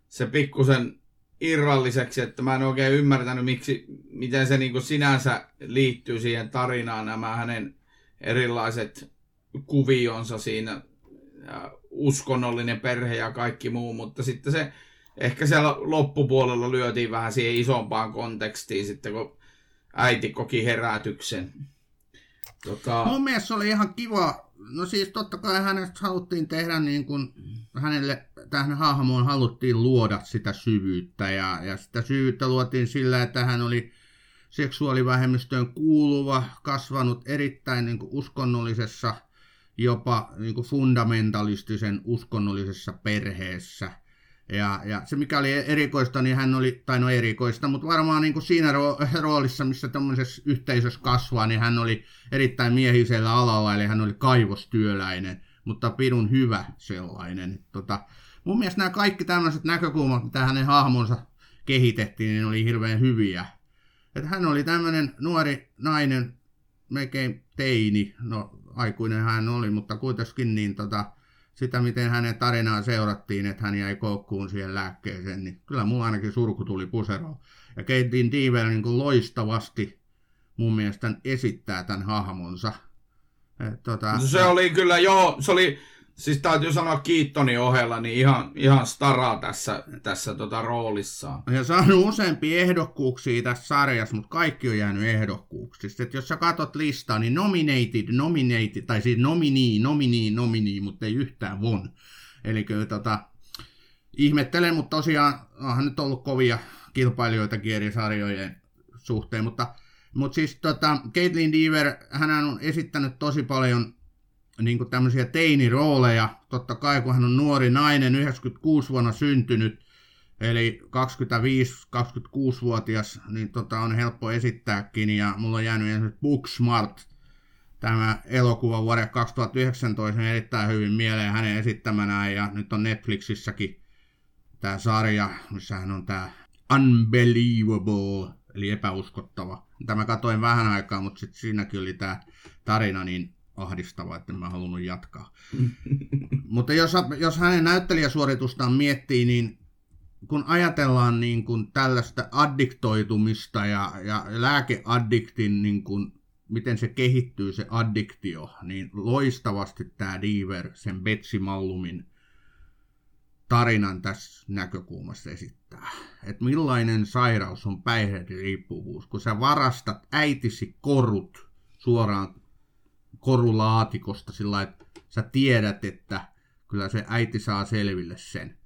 se pikkusen irralliseksi, että mä en oikein ymmärtänyt, miksi, miten se niin sinänsä liittyy siihen tarinaan, nämä hänen erilaiset kuvionsa siinä, uskonnollinen perhe ja kaikki muu, mutta sitten se ehkä siellä loppupuolella lyötiin vähän siihen isompaan kontekstiin sitten, kun äiti koki herätyksen. Tota... Mun mielestä se oli ihan kiva. No siis totta kai hänestä haluttiin tehdä niin kuin, hänelle, tähän hahmoon haluttiin luoda sitä syvyyttä ja, ja sitä syvyyttä luotiin sillä, että hän oli seksuaalivähemmistöön kuuluva, kasvanut erittäin niin kuin uskonnollisessa, jopa niin kuin fundamentalistisen uskonnollisessa perheessä – ja, ja se mikä oli erikoista, niin hän oli, tai no erikoista, mutta varmaan niin kuin siinä roolissa, missä tämmöisessä yhteisössä kasvaa, niin hän oli erittäin miehisellä alalla, eli hän oli kaivostyöläinen, mutta pidun hyvä sellainen. Tota, mun mielestä nämä kaikki tämmöiset näkökulmat, mitä hänen hahmonsa kehitettiin, niin oli hirveän hyviä. Että hän oli tämmöinen nuori nainen, melkein teini, no aikuinen hän oli, mutta kuitenkin niin tota, sitä, miten hänen tarinaa seurattiin, että hän jäi koukkuun siihen lääkkeeseen, niin kyllä mulla ainakin surku tuli puseroon. Ja Caitlin Deaver niin loistavasti mun mielestä esittää tämän hahmonsa. Et, tota, se oli kyllä, joo, se oli Siis täytyy sanoa Kiittoni ohella, niin ihan, ihan staraa tässä, tässä tota roolissaan. Ja saanut useampia ehdokkuuksia tässä sarjassa, mutta kaikki on jäänyt ehdokkuuksista. Et jos sä katot listaa, niin nominated, nominated, tai siis nominee, nominee, nominee, mutta ei yhtään won. Eli tota, ihmettelen, mutta tosiaan onhan nyt ollut kovia kilpailijoita eri sarjojen suhteen, mutta, mutta siis tota, Caitlin Deaver, hän on esittänyt tosi paljon niin kuin tämmöisiä teinirooleja. Totta kai, kun hän on nuori nainen, 96 vuonna syntynyt, eli 25-26-vuotias, niin tota on helppo esittääkin. Ja mulla on jäänyt esimerkiksi Booksmart, tämä elokuva vuoden 2019 niin erittäin hyvin mieleen hänen esittämänään. Ja nyt on Netflixissäkin tämä sarja, missä hän on tämä Unbelievable, eli epäuskottava. Tämä katoin vähän aikaa, mutta sitten siinäkin oli tämä tarina, niin ahdistava, että mä halunnut jatkaa. Mutta jos, jos hänen näyttelijäsuoritustaan miettii, niin kun ajatellaan niin kuin tällaista addiktoitumista ja, ja lääkeaddiktin, niin kuin, miten se kehittyy se addiktio, niin loistavasti tämä Diver, sen Betsy Mallumin tarinan tässä näkökulmasta esittää. Että millainen sairaus on päihderiippuvuus, kun sä varastat äitisi korut suoraan korulaatikosta sillä että sä tiedät, että kyllä se äiti saa selville sen.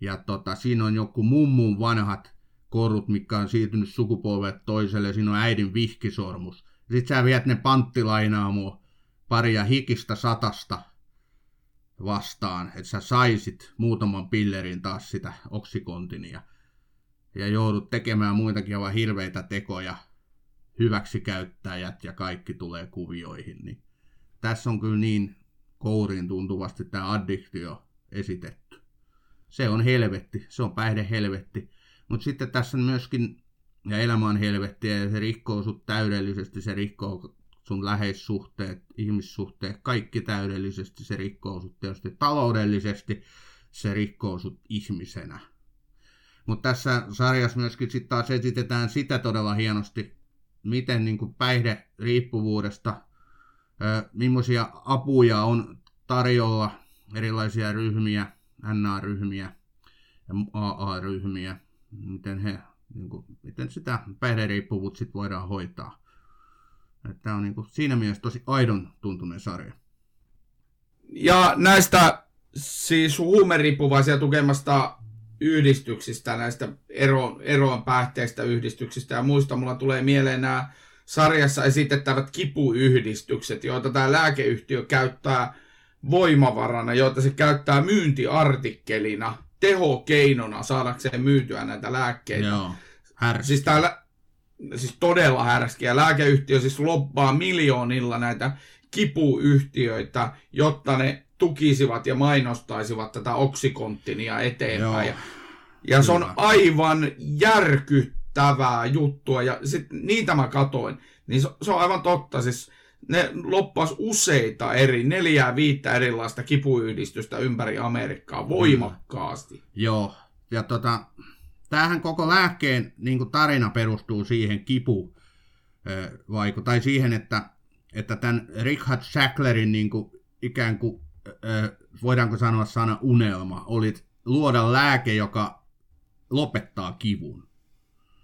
Ja tota, siinä on joku mummun vanhat korut, mikä on siirtynyt sukupolvet toiselle, ja siinä on äidin vihkisormus. Sitten sä viet ne panttilainaamu paria hikistä satasta vastaan, että sä saisit muutaman pillerin taas sitä oksikontinia. Ja joudut tekemään muitakin aivan hirveitä tekoja hyväksikäyttäjät ja kaikki tulee kuvioihin, niin tässä on kyllä niin kouriin tuntuvasti tämä addiktio esitetty. Se on helvetti, se on päihde helvetti. Mutta sitten tässä myöskin ja elämä on helvettiä ja se rikkoo sut täydellisesti, se rikkoo sun läheissuhteet, ihmissuhteet, kaikki täydellisesti, se rikkoo sut tietysti taloudellisesti, se rikkoo sut ihmisenä. Mutta tässä sarjassa myöskin sitten taas esitetään sitä todella hienosti, miten niin kuin päihderiippuvuudesta, millaisia apuja on tarjolla, erilaisia ryhmiä, NA-ryhmiä ja AA-ryhmiä, miten, he, niin kuin, miten sitä päihderiippuvuutta sit voidaan hoitaa. Tämä on niin kuin, siinä mielessä tosi aidon tuntunen sarja. Ja näistä siis huumeriippuvaisia tukemasta yhdistyksistä, näistä eroon, eroon päihteistä yhdistyksistä ja muista, mulla tulee mieleen nämä sarjassa esitettävät kipuyhdistykset, joita tämä lääkeyhtiö käyttää voimavarana, joita se käyttää myyntiartikkelina, tehokeinona saadakseen myytyä näitä lääkkeitä. Joo, siis, täällä, siis todella härskiä. Lääkeyhtiö siis loppaa miljoonilla näitä kipuyhtiöitä, jotta ne tukisivat ja mainostaisivat tätä oksikontinia eteenpäin. Joo, ja, ja se on aivan järkyttävää juttua. Ja sit niitä mä katoin. Niin se, se on aivan totta. Siis ne loppas useita eri, neljää viittä erilaista kipuyhdistystä ympäri Amerikkaa voimakkaasti. Mm. Joo, ja tota, tämähän koko lääkkeen niin tarina perustuu siihen kipu, vaiku, tai siihen, että, että tämän Richard Sacklerin niin kuin, ikään kuin, voidaanko sanoa sana unelma, oli luoda lääke, joka lopettaa kivun.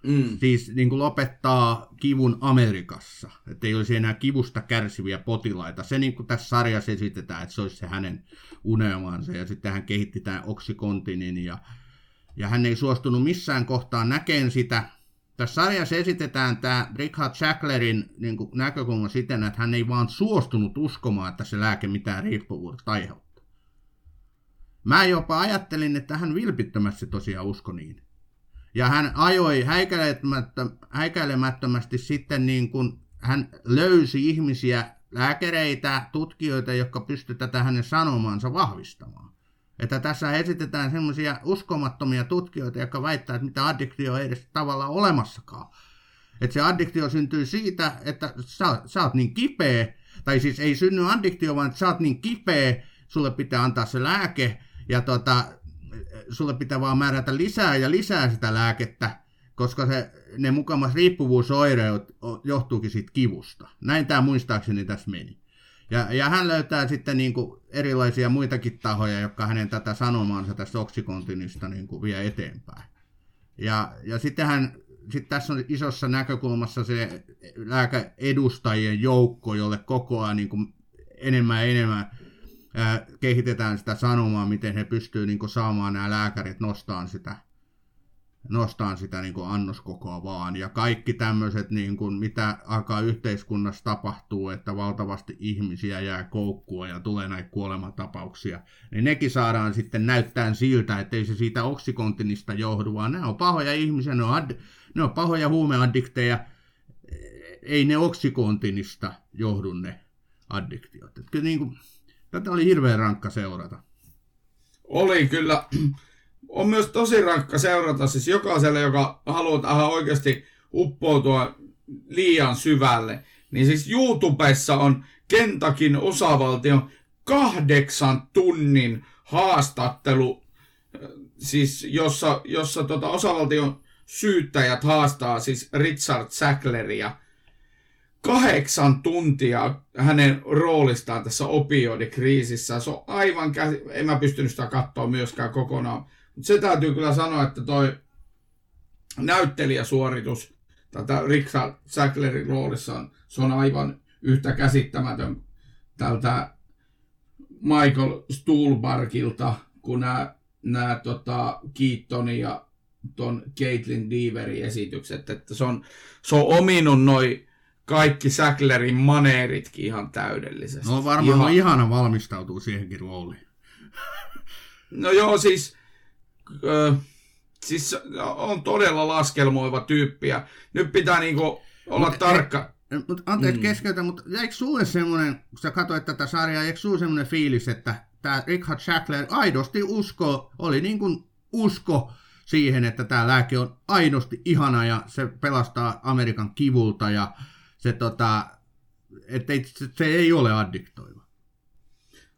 Mm. Siis niin kuin lopettaa kivun Amerikassa, että ei olisi enää kivusta kärsiviä potilaita. Se niin kuin tässä sarjassa esitetään, että se olisi se hänen unelmansa ja sitten hän kehitti tämän oksikontinin ja, ja hän ei suostunut missään kohtaa näkeen sitä. Tässä sarjassa esitetään tämä Richard Shacklerin niin kuin näkökulma siten, että hän ei vaan suostunut uskomaan, että se lääke mitään riippuvuutta aiheuttaa. Mä jopa ajattelin, että hän vilpittömästi tosiaan usko niin. Ja hän ajoi häikäilemättömästi sitten niin kuin hän löysi ihmisiä, lääkäreitä, tutkijoita, jotka pystyivät tätä hänen sanomaansa vahvistamaan. Että tässä esitetään semmoisia uskomattomia tutkijoita, jotka väittää, että mitä addiktio ei edes tavallaan olemassakaan. Että se addiktio syntyy siitä, että sä, sä oot niin kipeä, tai siis ei synny addiktio, vaan että sä oot niin kipeä, sulle pitää antaa se lääke, ja tota, sulle pitää vaan määrätä lisää ja lisää sitä lääkettä, koska se, ne mukamas riippuvuusoireet johtuukin siitä kivusta. Näin tämä muistaakseni tässä meni. Ja, ja hän löytää sitten niin kuin erilaisia muitakin tahoja, jotka hänen tätä sanomaansa tästä oksikontinista niin kuin vie eteenpäin. Ja, ja sitten hän, sitten tässä on isossa näkökulmassa se lääkeedustajien joukko, jolle koko ajan niin kuin enemmän ja enemmän kehitetään sitä sanomaa, miten he pystyvät niin saamaan nämä lääkärit nostaan sitä, nostaan sitä niin annoskokoa vaan. Ja kaikki tämmöiset, niin kuin, mitä alkaa yhteiskunnassa tapahtuu, että valtavasti ihmisiä jää koukkua ja tulee näitä kuolematapauksia, niin nekin saadaan sitten näyttää siltä, että ei se siitä oksikontinista johdu, vaan nämä on pahoja ihmisiä, ne on, ad, ne on pahoja huumeaddikteja, ei ne oksikontinista johdu ne addiktiot. Että niin kuin, Tätä oli hirveän rankka seurata. Oli kyllä. On myös tosi rankka seurata siis jokaiselle, joka haluaa tähän oikeasti uppoutua liian syvälle. Niin siis YouTubessa on Kentakin osavaltion kahdeksan tunnin haastattelu, siis jossa, jossa tota osavaltion syyttäjät haastaa siis Richard Sackleria kahdeksan tuntia hänen roolistaan tässä opioidikriisissä. Se on aivan käsi... En mä pystynyt sitä katsoa myöskään kokonaan. Mutta se täytyy kyllä sanoa, että toi näyttelijäsuoritus tätä Richard Sacklerin roolissa on, se on aivan yhtä käsittämätön tältä Michael Stuhlbargilta kuin nämä, nämä tota, Keaton ja ton Caitlin Deaverin esitykset. Että se on, se on ominut noin kaikki Sacklerin maneeritkin ihan täydellisesti. No varmaan ihan... on ihana valmistautuu siihenkin rooliin. No joo, siis, äh, siis on todella laskelmoiva tyyppi ja nyt pitää niinku olla mut, tarkka. E, mut, anteeksi mm. keskeytä, mutta jäikö sulle semmoinen, kun sä katsoit tätä sarjaa, jäikö sulle semmoinen fiilis, että tämä Richard Shackler aidosti usko, oli niin kuin usko siihen, että tämä lääke on aidosti ihana ja se pelastaa Amerikan kivulta ja se, tota, ettei, se, ei ole addiktoiva.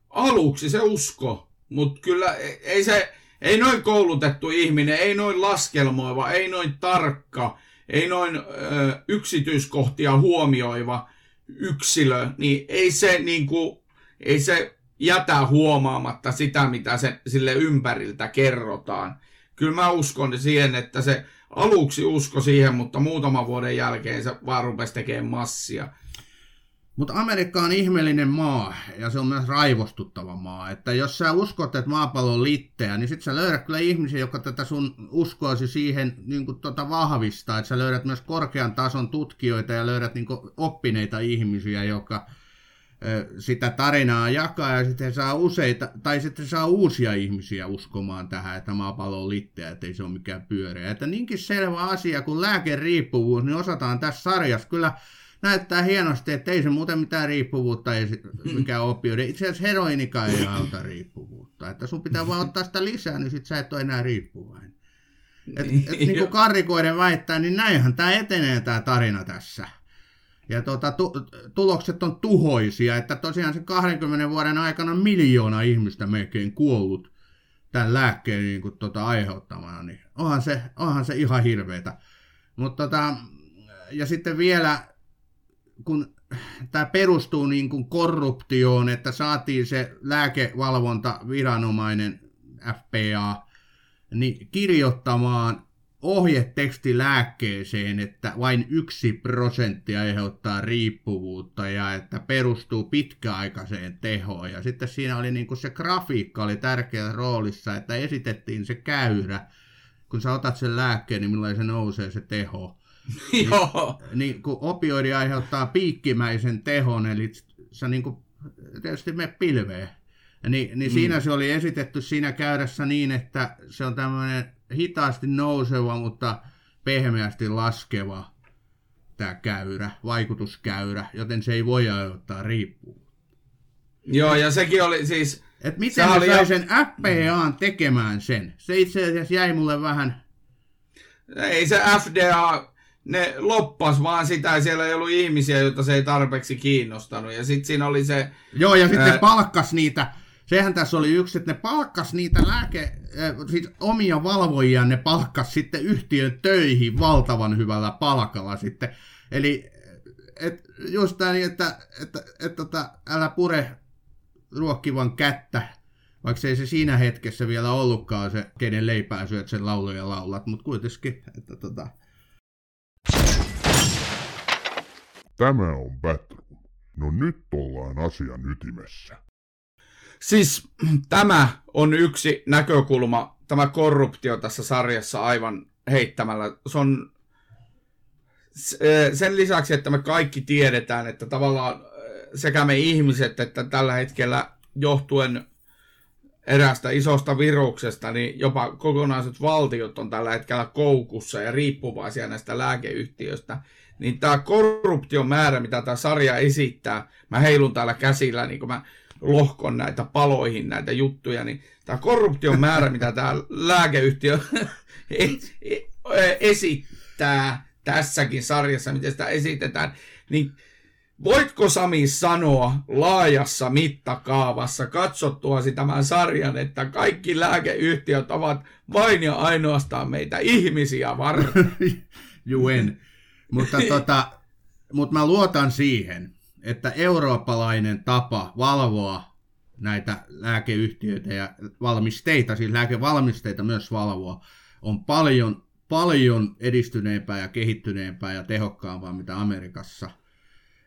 Aluksi se usko, mutta kyllä e- ei se, ei noin koulutettu ihminen, ei noin laskelmoiva, ei noin tarkka, ei noin ö, yksityiskohtia huomioiva yksilö, niin ei se, niin kuin, ei se jätä huomaamatta sitä, mitä se, sille ympäriltä kerrotaan. Kyllä mä uskon siihen, että se aluksi usko siihen, mutta muutaman vuoden jälkeen se vaan rupesi tekemään massia. Mutta Amerikka on ihmeellinen maa ja se on myös raivostuttava maa. Että jos sä uskot, että maapallo on litteä, niin sit sä löydät kyllä ihmisiä, jotka tätä sun uskoisi siihen niin tota vahvistaa. Että sä löydät myös korkean tason tutkijoita ja löydät niin oppineita ihmisiä, jotka sitä tarinaa jakaa ja sitten saa useita, tai sitten saa uusia ihmisiä uskomaan tähän, että maapallo on litteä, että ei se ole mikään pyöreä. Että niinkin selvä asia kuin lääkeriippuvuus, niin osataan tässä sarjassa kyllä näyttää hienosti, että ei se muuten mitään riippuvuutta, ei mikään opioidi. Itse asiassa heroinikaan ei auta riippuvuutta. Että sun pitää vaan ottaa sitä lisää, niin sit sä et ole enää riippuvainen. Et, et, niin kuin karrikoiden väittää, niin näinhän tämä etenee tämä tarina tässä. Ja tuota, tu, tulokset on tuhoisia, että tosiaan se 20 vuoden aikana miljoona ihmistä melkein kuollut tämän lääkkeen niin kuin, tuota, aiheuttamana, niin onhan se, onhan se ihan hirveetä. Mutta tota, ja sitten vielä kun tämä perustuu niin kuin korruptioon, että saatiin se lääkevalvontaviranomainen FPA niin kirjoittamaan ohjeteksti lääkkeeseen, että vain yksi prosentti aiheuttaa riippuvuutta ja että perustuu pitkäaikaiseen tehoon. Ja sitten siinä oli niin kuin se grafiikka oli tärkeä roolissa, että esitettiin se käyrä, kun sä otat sen lääkkeen, niin millainen se nousee se teho. Joo. Niin, niin kun opioidi aiheuttaa piikkimäisen tehon, eli sä niin kuin, tietysti me pilveen. Niin, niin mm. siinä se oli esitetty siinä käydessä niin, että se on tämmöinen hitaasti nouseva, mutta pehmeästi laskeva tämä käyrä, vaikutuskäyrä, joten se ei voi aiheuttaa riippuvuutta. Joo, ja sekin oli siis... Et miten se sai jo... sen FPAn tekemään sen? Se itse asiassa jäi mulle vähän... Ei se FDA ne loppas vaan sitä, siellä ei ollut ihmisiä, joita se ei tarpeeksi kiinnostanut. Ja sitten siinä oli se... Joo, ja sitten ää... palkkas niitä, sehän tässä oli yksi, että ne palkkas niitä lääke, siis omia valvojia, ne palkkas sitten yhtiön töihin valtavan hyvällä palkalla sitten. Eli et, just tämä niin, että, että, että, että, että älä pure ruokkivan kättä, vaikka ei se siinä hetkessä vielä ollutkaan se, kenen leipää syöt sen lauluja laulat, mutta kuitenkin, että tota, Tämä on Batroom. No nyt ollaan asian ytimessä. Siis tämä on yksi näkökulma, tämä korruptio tässä sarjassa aivan heittämällä. Se on sen lisäksi, että me kaikki tiedetään, että tavallaan sekä me ihmiset että tällä hetkellä johtuen eräästä isosta viruksesta, niin jopa kokonaiset valtiot on tällä hetkellä koukussa ja riippuvaisia näistä lääkeyhtiöistä. Niin tämä korruption määrä, mitä tämä sarja esittää, mä heilun täällä käsillä, niin kun mä lohkon näitä paloihin näitä juttuja, niin tämä korruption määrä, mitä tämä lääkeyhtiö e- e- esittää tässäkin sarjassa, miten sitä esitetään, niin Voitko Sami sanoa laajassa mittakaavassa katsottuasi tämän sarjan, että kaikki lääkeyhtiöt ovat vain ja ainoastaan meitä ihmisiä varten? Juen. Mutta tota, mut mä luotan siihen, että eurooppalainen tapa valvoa näitä lääkeyhtiöitä ja valmisteita, siis lääkevalmisteita myös valvoa, on paljon, paljon edistyneempää ja kehittyneempää ja tehokkaampaa mitä Amerikassa –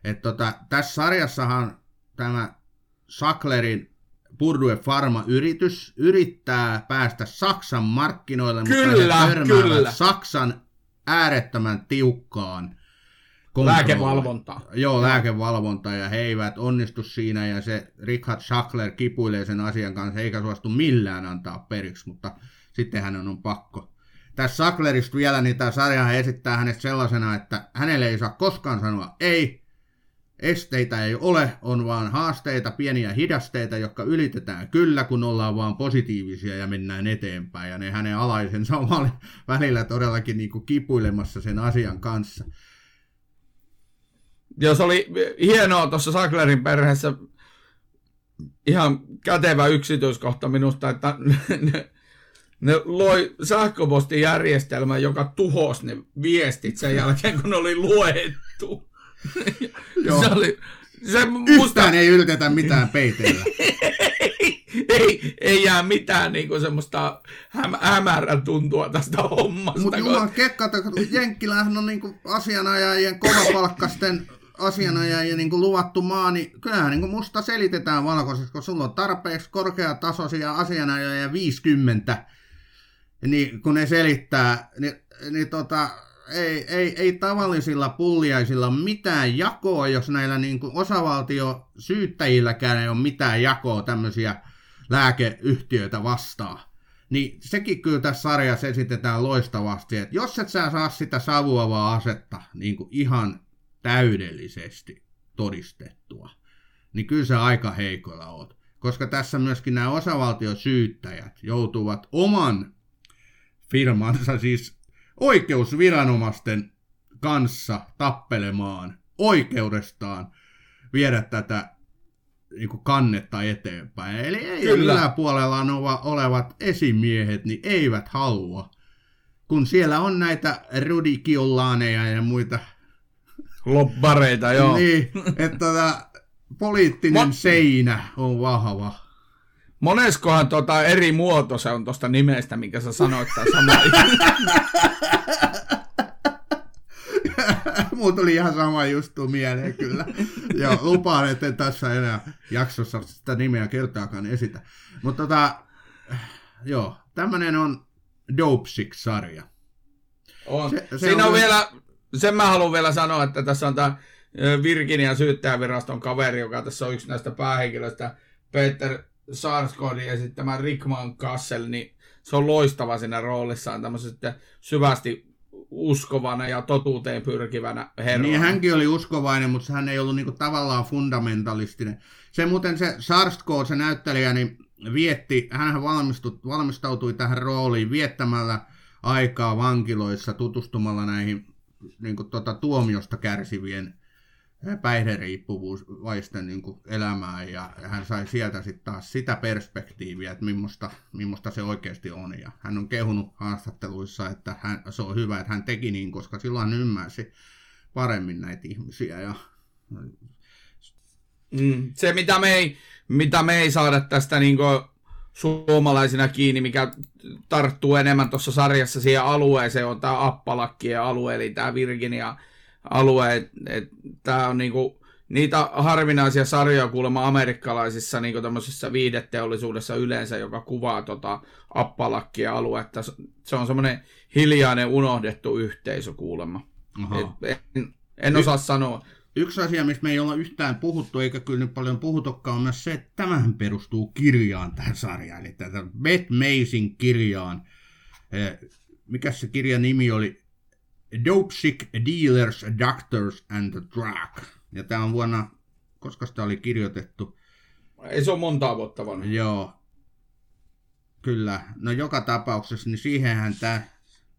et tota, tässä sarjassahan tämä Sacklerin Purdue Pharma-yritys yrittää päästä Saksan markkinoille, kyllä, mutta he kyllä. Saksan äärettömän tiukkaan Lääkevalvonta. Joo, lääkevalvonta, ja he eivät onnistu siinä, ja se Richard Sackler kipuilee sen asian kanssa, eikä suostu millään antaa periksi, mutta sitten hänen on pakko. Tässä Sacklerista vielä, niin tämä sarja esittää hänet sellaisena, että hänelle ei saa koskaan sanoa ei, esteitä ei ole, on vaan haasteita, pieniä hidasteita, jotka ylitetään kyllä, kun ollaan vaan positiivisia ja mennään eteenpäin. Ja ne hänen alaisensa on välillä todellakin niin kuin kipuilemassa sen asian kanssa. Jos oli hienoa tuossa Saklerin perheessä, ihan kätevä yksityiskohta minusta, että ne, ne loi sähköpostijärjestelmän, joka tuhosi ne viestit sen jälkeen, kun ne oli luettu. Joo. se oli, se Yhtään musta... ei ylitetä mitään peiteillä. ei, ei, jää mitään niinku semmoista häm, hämärän tuntua tästä hommasta. Mutta juman kekka, Jenkkilähän on niinku asianajajien kovapalkkasten asianajajien niin luvattu maa, niin kyllähän niin musta selitetään valkoisesti, kun sulla on tarpeeksi korkeatasoisia asianajajia 50, niin kun ne selittää, niin, niin tota, ei, ei, ei tavallisilla pulliaisilla mitään jakoa, jos näillä niin kuin osavaltiosyyttäjilläkään ei ole mitään jakoa tämmöisiä lääkeyhtiöitä vastaan. Niin sekin kyllä tässä sarjassa esitetään loistavasti, että jos et sä saa sitä savuavaa asetta niin kuin ihan täydellisesti todistettua, niin kyllä se aika heikoilla oot. Koska tässä myöskin nämä osavaltiosyyttäjät joutuvat oman firmansa, siis oikeusviranomaisten kanssa tappelemaan oikeudestaan viedä tätä niin kuin kannetta eteenpäin. Eli ei yläpuolella olevat esimiehet niin eivät halua, kun siellä on näitä rudikiolaaneja ja muita lobbareita, joo. niin, että tota, poliittinen Mo- seinä on vahva. Moneskohan tota eri muoto se on tuosta nimestä, minkä sä sanoit tai sama. Mulla tuli ihan sama juttu mieleen kyllä. Joo, lupaan, että en tässä enää jaksossa sitä nimeä kertaakaan esitä. Mutta tota, joo, tämmönen on Dope sarja On. Se, se Siinä on, on vielä, sen mä haluan vielä sanoa, että tässä on tämä Virginia syyttäjäviraston kaveri, joka tässä on yksi näistä päähenkilöistä, Peter Sarsgaardin esittämä Rickman Kassel, niin se on loistava siinä roolissaan tämmöisessä syvästi uskovana ja totuuteen pyrkivänä herrana. Niin hänkin oli uskovainen, mutta hän ei ollut niinku tavallaan fundamentalistinen. Se muuten se Sarsgaard, se näyttelijä, niin vietti, hän valmistautui tähän rooliin viettämällä aikaa vankiloissa tutustumalla näihin niin kuin, tota, tuomiosta kärsivien päihderiippuvaisten niin kuin, elämään ja hän sai sieltä sitten taas sitä perspektiiviä, että millaista, millaista se oikeasti on. Ja hän on kehunut haastatteluissa, että hän, se on hyvä, että hän teki niin, koska silloin hän ymmärsi paremmin näitä ihmisiä. Ja... Mm, se, mitä me, ei, mitä me ei saada tästä niin kuin suomalaisina kiinni, mikä tarttuu enemmän tuossa sarjassa siihen alueeseen, on tämä Appalakkien alue, eli tämä Virginia alue. Tämä on niinku, niitä harvinaisia sarjoja kuulemma amerikkalaisissa niinku tämmöisessä viideteollisuudessa yleensä, joka kuvaa tota Appalakkien aluetta. Se on semmoinen hiljainen unohdettu yhteisö kuulemma. Et, en, en osaa sanoa. Yksi asia, mistä me ei olla yhtään puhuttu, eikä kyllä nyt paljon puhutokaan, on myös se, että tämähän perustuu kirjaan tähän sarjaan, eli tätä Beth Mason kirjaan. Eh, mikä se kirjan nimi oli? Dope Sick Dealers, Doctors and the Drug. Ja tämä on vuonna, koska sitä oli kirjoitettu? Ei se ole monta vuotta vanha. Joo. Kyllä. No joka tapauksessa, niin siihenhän tämä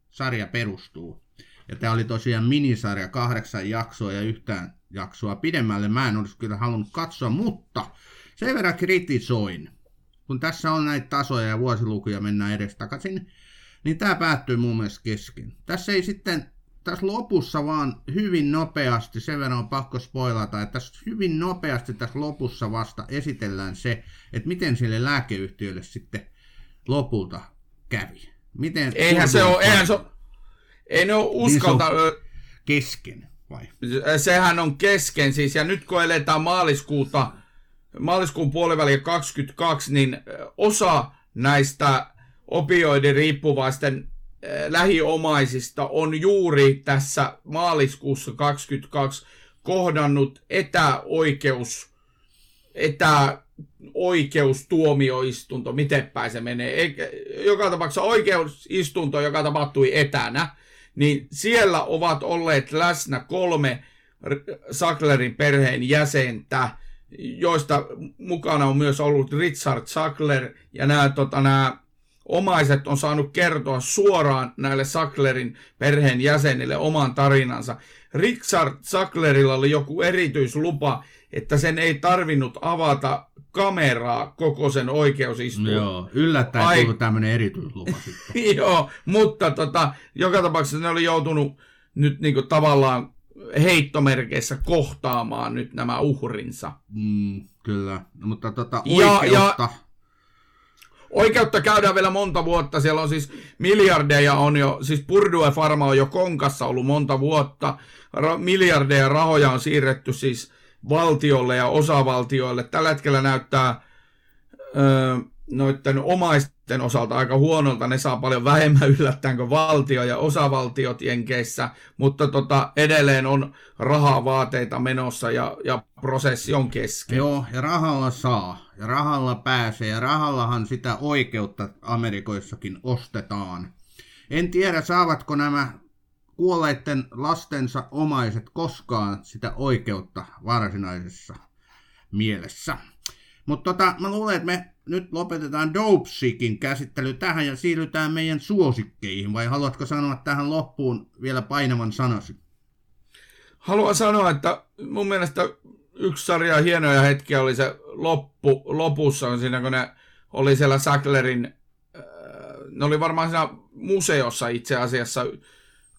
sarja perustuu. Ja tämä oli tosiaan minisarja, kahdeksan jaksoa ja yhtään jaksoa pidemmälle mä en olisi kyllä halunnut katsoa, mutta sen verran kritisoin. Kun tässä on näitä tasoja ja vuosilukuja mennään edestakaisin, niin tämä päättyy mun mielestä kesken. Tässä ei sitten, tässä lopussa vaan hyvin nopeasti, sen verran on pakko spoilata, että tässä hyvin nopeasti tässä lopussa vasta esitellään se, että miten sille lääkeyhtiölle sitten lopulta kävi. Miten eihän se ole, eihän se ole, ei ne ole uskalta... Niin kesken vai? Sehän on kesken siis, ja nyt kun eletään maaliskuuta, maaliskuun puoliväliä 22, niin osa näistä opioidin riippuvaisten lähiomaisista on juuri tässä maaliskuussa 22 kohdannut etäoikeus, etäoikeustuomioistunto, miten päin se menee, joka tapauksessa oikeusistunto, joka tapahtui etänä, niin siellä ovat olleet läsnä kolme Sacklerin perheen jäsentä, joista mukana on myös ollut Richard Sackler, ja nämä, tota, nämä omaiset on saanut kertoa suoraan näille Sacklerin perheen jäsenille oman tarinansa. Richard Sacklerilla oli joku erityislupa, että sen ei tarvinnut avata kameraa koko sen oikeusistuun. Joo, yllättäen Ai... tullut tämmöinen erityislupa sitten. Joo, mutta tota, joka tapauksessa ne oli joutunut nyt niinku tavallaan heittomerkeissä kohtaamaan nyt nämä uhrinsa. Mm, kyllä, no, mutta tota, oikeutta... Ja, ja, Oikeutta käydään vielä monta vuotta. Siellä on siis miljardeja on jo, siis Purdue Pharma on jo konkassa ollut monta vuotta. Ra- miljardeja rahoja on siirretty siis valtiolle ja osavaltioille. Tällä hetkellä näyttää öö, noiden omaisten osalta aika huonolta. Ne saa paljon vähemmän yllättäen kuin valtio ja osavaltiot Jenkeissä, mutta tota, edelleen on rahavaateita menossa ja, ja prosessi on kesken. Joo, ja rahalla saa, ja rahalla pääsee, ja rahallahan sitä oikeutta Amerikoissakin ostetaan. En tiedä, saavatko nämä kuolleiden lastensa omaiset koskaan sitä oikeutta varsinaisessa mielessä. Mutta tota, mä luulen, että me nyt lopetetaan Dopesikin käsittely tähän ja siirrytään meidän suosikkeihin, vai haluatko sanoa tähän loppuun vielä painavan sanasi? Haluan sanoa, että mun mielestä yksi sarja hienoja hetkiä oli se loppu, lopussa, siinä kun ne oli siellä Sacklerin, äh, ne oli varmaan siinä museossa itse asiassa,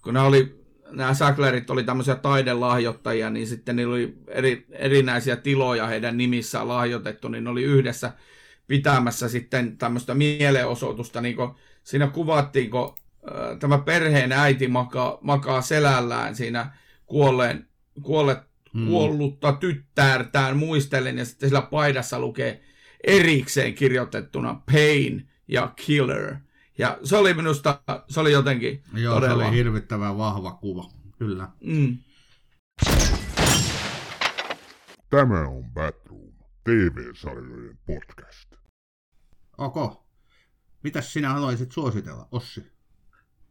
kun ne oli, nämä Sacklerit oli tämmöisiä taidelahjoittajia, niin sitten niillä oli eri, erinäisiä tiloja heidän nimissään lahjoitettu, niin ne oli yhdessä pitämässä sitten tämmöistä mielenosoitusta, niin kuin siinä kuvattiin, kun äh, tämä perheen äiti makaa, makaa selällään siinä kuolleen, kuolleet, hmm. kuollutta tyttärtään muistellen, ja sitten sillä paidassa lukee erikseen kirjoitettuna Pain ja Killer. Ja se oli minusta, se oli jotenkin Joo, todella... se oli hirvittävän vahva kuva, kyllä. Mm. Tämä on Batroom, TV-sarjojen podcast. Ok. Mitäs sinä haluaisit suositella, Ossi?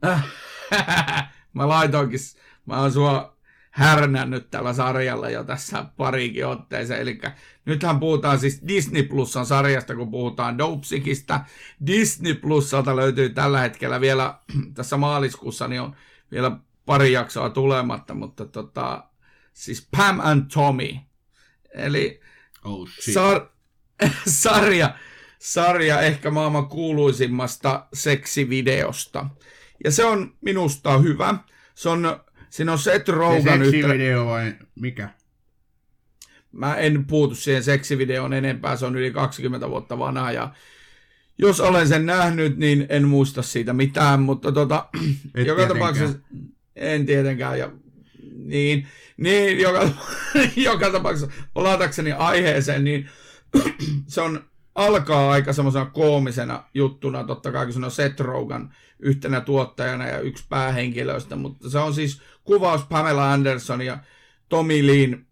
mä laitoinkin, mä oon sua härnännyt tällä sarjalla jo tässä pariinkin otteeseen. Eli nythän puhutaan siis Disney Plusan sarjasta, kun puhutaan Dopesickista. Disney Plusalta löytyy tällä hetkellä vielä, tässä maaliskuussa, niin on vielä pari jaksoa tulematta, mutta tota, siis Pam and Tommy. Eli oh, shit. Sar- sarja, sarja ehkä maailman kuuluisimmasta seksivideosta. Ja se on minusta hyvä. Se on Siinä on Seth Rogen Se seksivideo vai mikä? Mä en puutu siihen seksivideoon enempää, se on yli 20 vuotta vanha ja jos olen sen nähnyt, niin en muista siitä mitään, mutta tota, Et joka tapauksessa en tietenkään. Ja, niin, niin joka, joka tapauksessa palatakseni aiheeseen, niin se on alkaa aika semmoisena koomisena juttuna, totta kai kun se on Seth Rogen yhtenä tuottajana ja yksi päähenkilöistä, mutta se on siis kuvaus Pamela Anderson ja Tommy Leen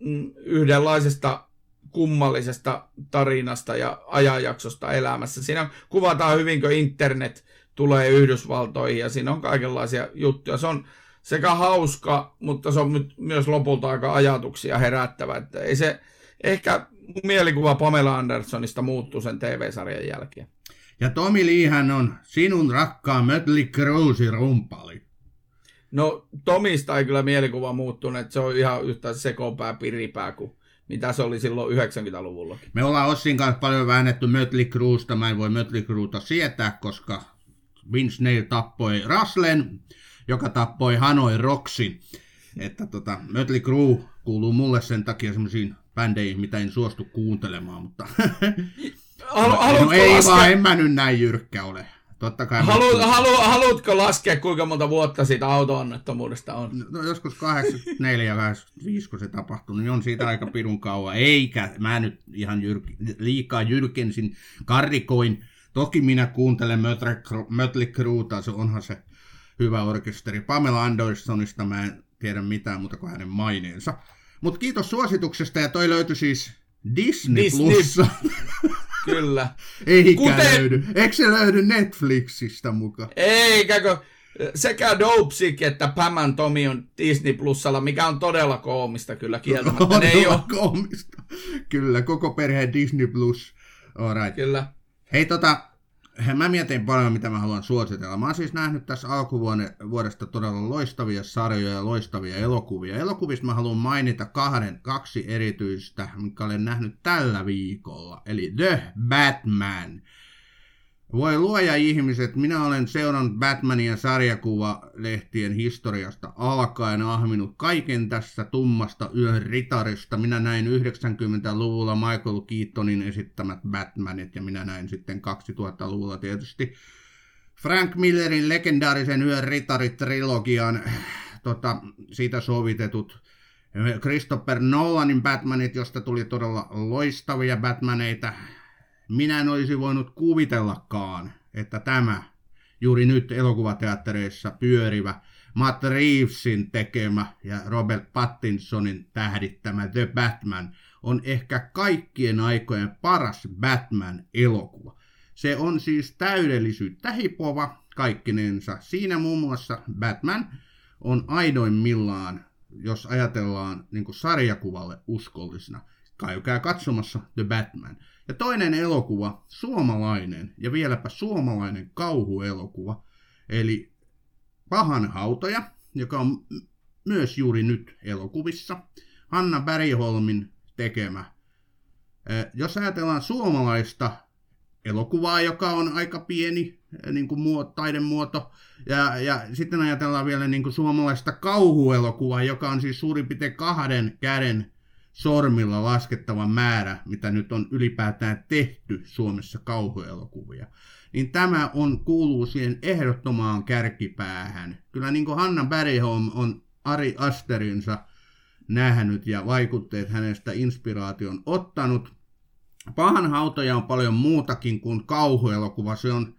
mm, yhdenlaisesta kummallisesta tarinasta ja ajanjaksosta elämässä. Siinä kuvataan hyvinkö internet tulee Yhdysvaltoihin ja siinä on kaikenlaisia juttuja. Se on sekä hauska, mutta se on myös lopulta aika ajatuksia herättävä. Että ei se, ehkä mielikuva Pamela Andersonista muuttuu sen TV-sarjan jälkeen. Ja Tommy Leehän on sinun rakkaan Mötley Cruesin rumpali. No Tomista ei kyllä mielikuva muuttunut, että se on ihan yhtä sekopää, piripää kuin mitä se oli silloin 90-luvulla. Me ollaan Ossin kanssa paljon väännetty Mötley Cruesta. Mä en voi Mötley Crueta sietää, koska Vince Neil tappoi Raslen, joka tappoi Hanoi Roxin. Että tota, Mötley Crue kuuluu mulle sen takia semmoisiin bändeihin, mitä en suostu kuuntelemaan, mutta... Halu, no ei laskea... vaan, en mä nyt näin jyrkkä ole. Totta kai. Halu, halu, haluatko laskea, kuinka monta vuotta siitä auto-onnettomuudesta on? No joskus 84 85, kun se tapahtui, niin on siitä aika pirun kauan. Eikä, mä nyt ihan jyr, liikaa jyrkensin, karrikoin. Toki minä kuuntelen Mötley Crueta, se onhan se hyvä orkesteri. Pamela Andersonista mä en tiedä mitään muuta kuin hänen maineensa. Mutta kiitos suosituksesta ja toi löytyi siis Disney, Disney. Plussa. Kyllä. Eikä Kuten... löydy. Eikö se löydy Netflixistä mukaan? Eikä, kun sekä Dopesick että Pam and Tommy on Disney Plusalla, mikä on todella koomista kyllä kieltämättä. On Ne ei ole, koomista. Kyllä, koko perhe Disney Plus. Alright. kyllä. Hei tota, mä mietin paljon, mitä mä haluan suositella. Mä oon siis nähnyt tässä alkuvuodesta todella loistavia sarjoja ja loistavia elokuvia. Elokuvista mä haluan mainita kahden, kaksi erityistä, mitkä olen nähnyt tällä viikolla. Eli The Batman. Voi luoja ihmiset, minä olen seurannut Batmania sarjakuvalehtien historiasta alkaen ahminut kaiken tässä tummasta yön ritarista. Minä näin 90-luvulla Michael Keatonin esittämät Batmanit ja minä näin sitten 2000-luvulla tietysti Frank Millerin legendaarisen yön ritarit-trilogian tota, siitä sovitetut Christopher Nolanin Batmanit, josta tuli todella loistavia Batmaneita minä en olisi voinut kuvitellakaan, että tämä juuri nyt elokuvateattereissa pyörivä Matt Reevesin tekemä ja Robert Pattinsonin tähdittämä The Batman on ehkä kaikkien aikojen paras Batman-elokuva. Se on siis täydellisyyttä hipova kaikkinensa. Siinä muun muassa Batman on aidoimmillaan, jos ajatellaan niin sarjakuvalle uskollisena. Käykää katsomassa The Batman. Ja toinen elokuva, suomalainen, ja vieläpä suomalainen kauhuelokuva, eli Pahan hautoja, joka on myös juuri nyt elokuvissa, Hanna Bergholmin tekemä. Jos ajatellaan suomalaista elokuvaa, joka on aika pieni niin kuin muoto, taidemuoto, ja, ja sitten ajatellaan vielä niin kuin suomalaista kauhuelokuvaa, joka on siis suurin piirtein kahden käden sormilla laskettava määrä, mitä nyt on ylipäätään tehty Suomessa kauhuelokuvia, niin tämä on, kuuluu siihen ehdottomaan kärkipäähän. Kyllä niin kuin Hanna Bergholm on Ari Asterinsa nähnyt ja vaikutteet hänestä inspiraation ottanut. Pahan hautoja on paljon muutakin kuin kauhuelokuva. Se on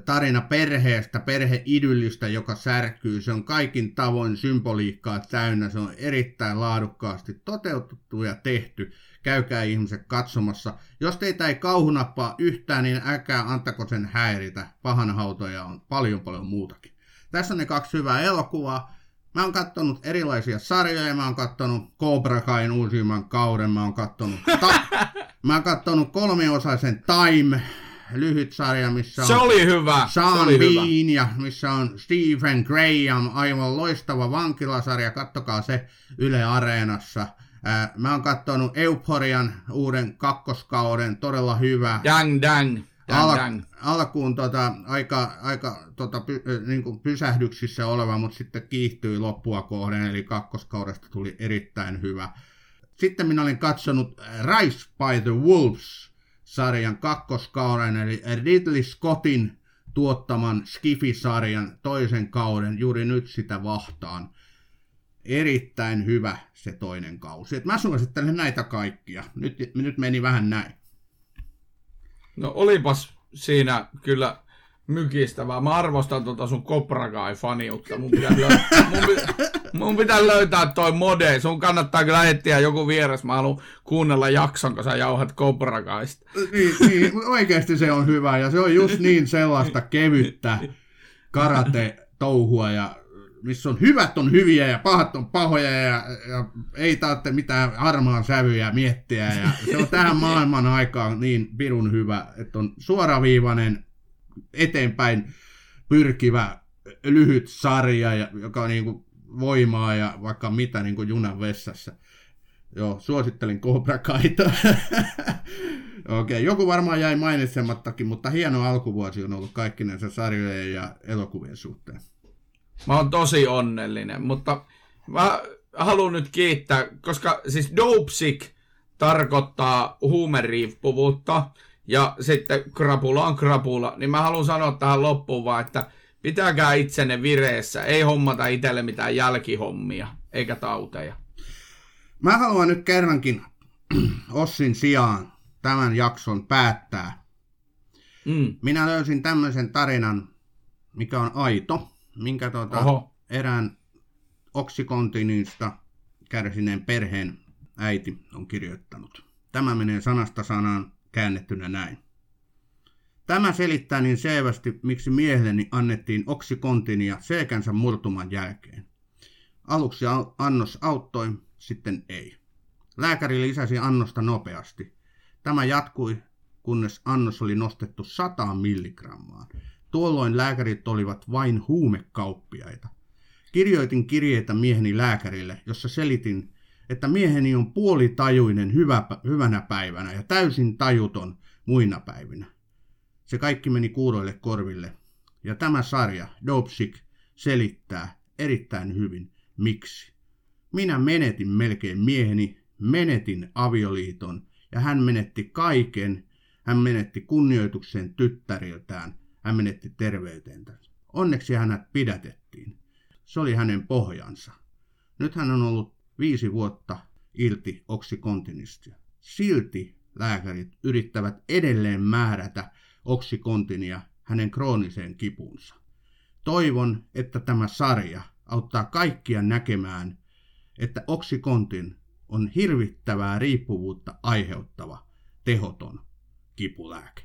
tarina perheestä, perheidyllistä, joka särkyy. Se on kaikin tavoin symboliikkaa täynnä. Se on erittäin laadukkaasti toteutettu ja tehty. Käykää ihmiset katsomassa. Jos teitä ei kauhunappaa yhtään, niin älkää antako sen häiritä. Pahan hautoja on paljon paljon muutakin. Tässä on ne kaksi hyvää elokuvaa. Mä oon kattonut erilaisia sarjoja, mä oon kattonut Cobra Kain uusimman kauden, mä oon kattonut, ta- mä oon kattonut kolmiosaisen Time, lyhyt sarja, missä on Se oli hyvä. Sean se oli Bean hyvä. ja missä on Stephen Graham, aivan loistava vankilasarja, kattokaa se Yle Areenassa. Mä oon katsonut Euphorian uuden kakkoskauden, todella hyvä. Dang, dang. Dang, Al- dang. alkuun tota, aika, aika tota, py, niin kuin pysähdyksissä oleva, mutta sitten kiihtyi loppua kohden, eli kakkoskaudesta tuli erittäin hyvä. Sitten minä olin katsonut Rise by the Wolves-sarjan kakkoskauden, eli Ridley Scottin tuottaman Skifi-sarjan toisen kauden, juuri nyt sitä vahtaan. Erittäin hyvä se toinen kausi. Et mä suosittelen näitä kaikkia. Nyt, nyt meni vähän näin. No olipas siinä kyllä mykistävää. Mä arvostan tuota sun Cobra Kai-faniutta. Mun pitää, löytää, mun, pitää, mun pitää löytää toi mode. Sun kannattaa kyllä etsiä joku vieres. Mä haluan kuunnella jakson, kun sä jauhat Cobra Kaista. niin, niin, oikeasti se on hyvä ja se on just niin sellaista kevyttä karate-touhua ja missä on hyvät on hyviä ja pahat on pahoja ja, ja ei tarvitse mitään harmaan sävyjä miettiä ja se on tähän maailman aikaan niin pirun hyvä, että on suoraviivainen eteenpäin pyrkivä lyhyt sarja, ja- joka on niin kuin voimaa ja vaikka mitä niin kuin junan vessassa. Joo, suosittelin Cobra Kaita. Okei, joku varmaan jäi mainitsemattakin, mutta hieno alkuvuosi on ollut kaikkinensa sarjojen ja elokuvien suhteen. Mä oon tosi onnellinen, mutta mä haluan nyt kiittää, koska siis Dopesick tarkoittaa huumeriippuvuutta ja sitten krapula on krapula, niin mä haluan sanoa tähän loppuun vaan, että pitäkää itsenne vireessä, ei hommata itselle mitään jälkihommia eikä tauteja. Mä haluan nyt kerrankin Ossin sijaan tämän jakson päättää. Mm. Minä löysin tämmöisen tarinan, mikä on aito, minkä tuota, Oho. erään oksikontinista kärsineen perheen äiti on kirjoittanut. Tämä menee sanasta sanaan käännettynä näin. Tämä selittää niin selvästi, miksi miehelleni annettiin oksikontinia selkänsä murtuman jälkeen. Aluksi annos auttoi, sitten ei. Lääkäri lisäsi annosta nopeasti. Tämä jatkui, kunnes annos oli nostettu 100 milligrammaan. Tuolloin lääkärit olivat vain huumekauppiaita. Kirjoitin kirjeitä mieheni lääkärille, jossa selitin, että mieheni on puolitajuinen hyvä, hyvänä päivänä ja täysin tajuton muina päivinä. Se kaikki meni kuuroille korville. Ja tämä sarja, Dopsik, selittää erittäin hyvin, miksi. Minä menetin melkein mieheni, menetin avioliiton ja hän menetti kaiken. Hän menetti kunnioituksen tyttäriltään, hän menetti terveytensä. Onneksi hänet pidätettiin. Se oli hänen pohjansa. Nyt hän on ollut viisi vuotta ilti oksikontinistia. Silti lääkärit yrittävät edelleen määrätä oksikontinia hänen krooniseen kipunsa. Toivon, että tämä sarja auttaa kaikkia näkemään, että oksikontin on hirvittävää riippuvuutta aiheuttava tehoton kipulääke.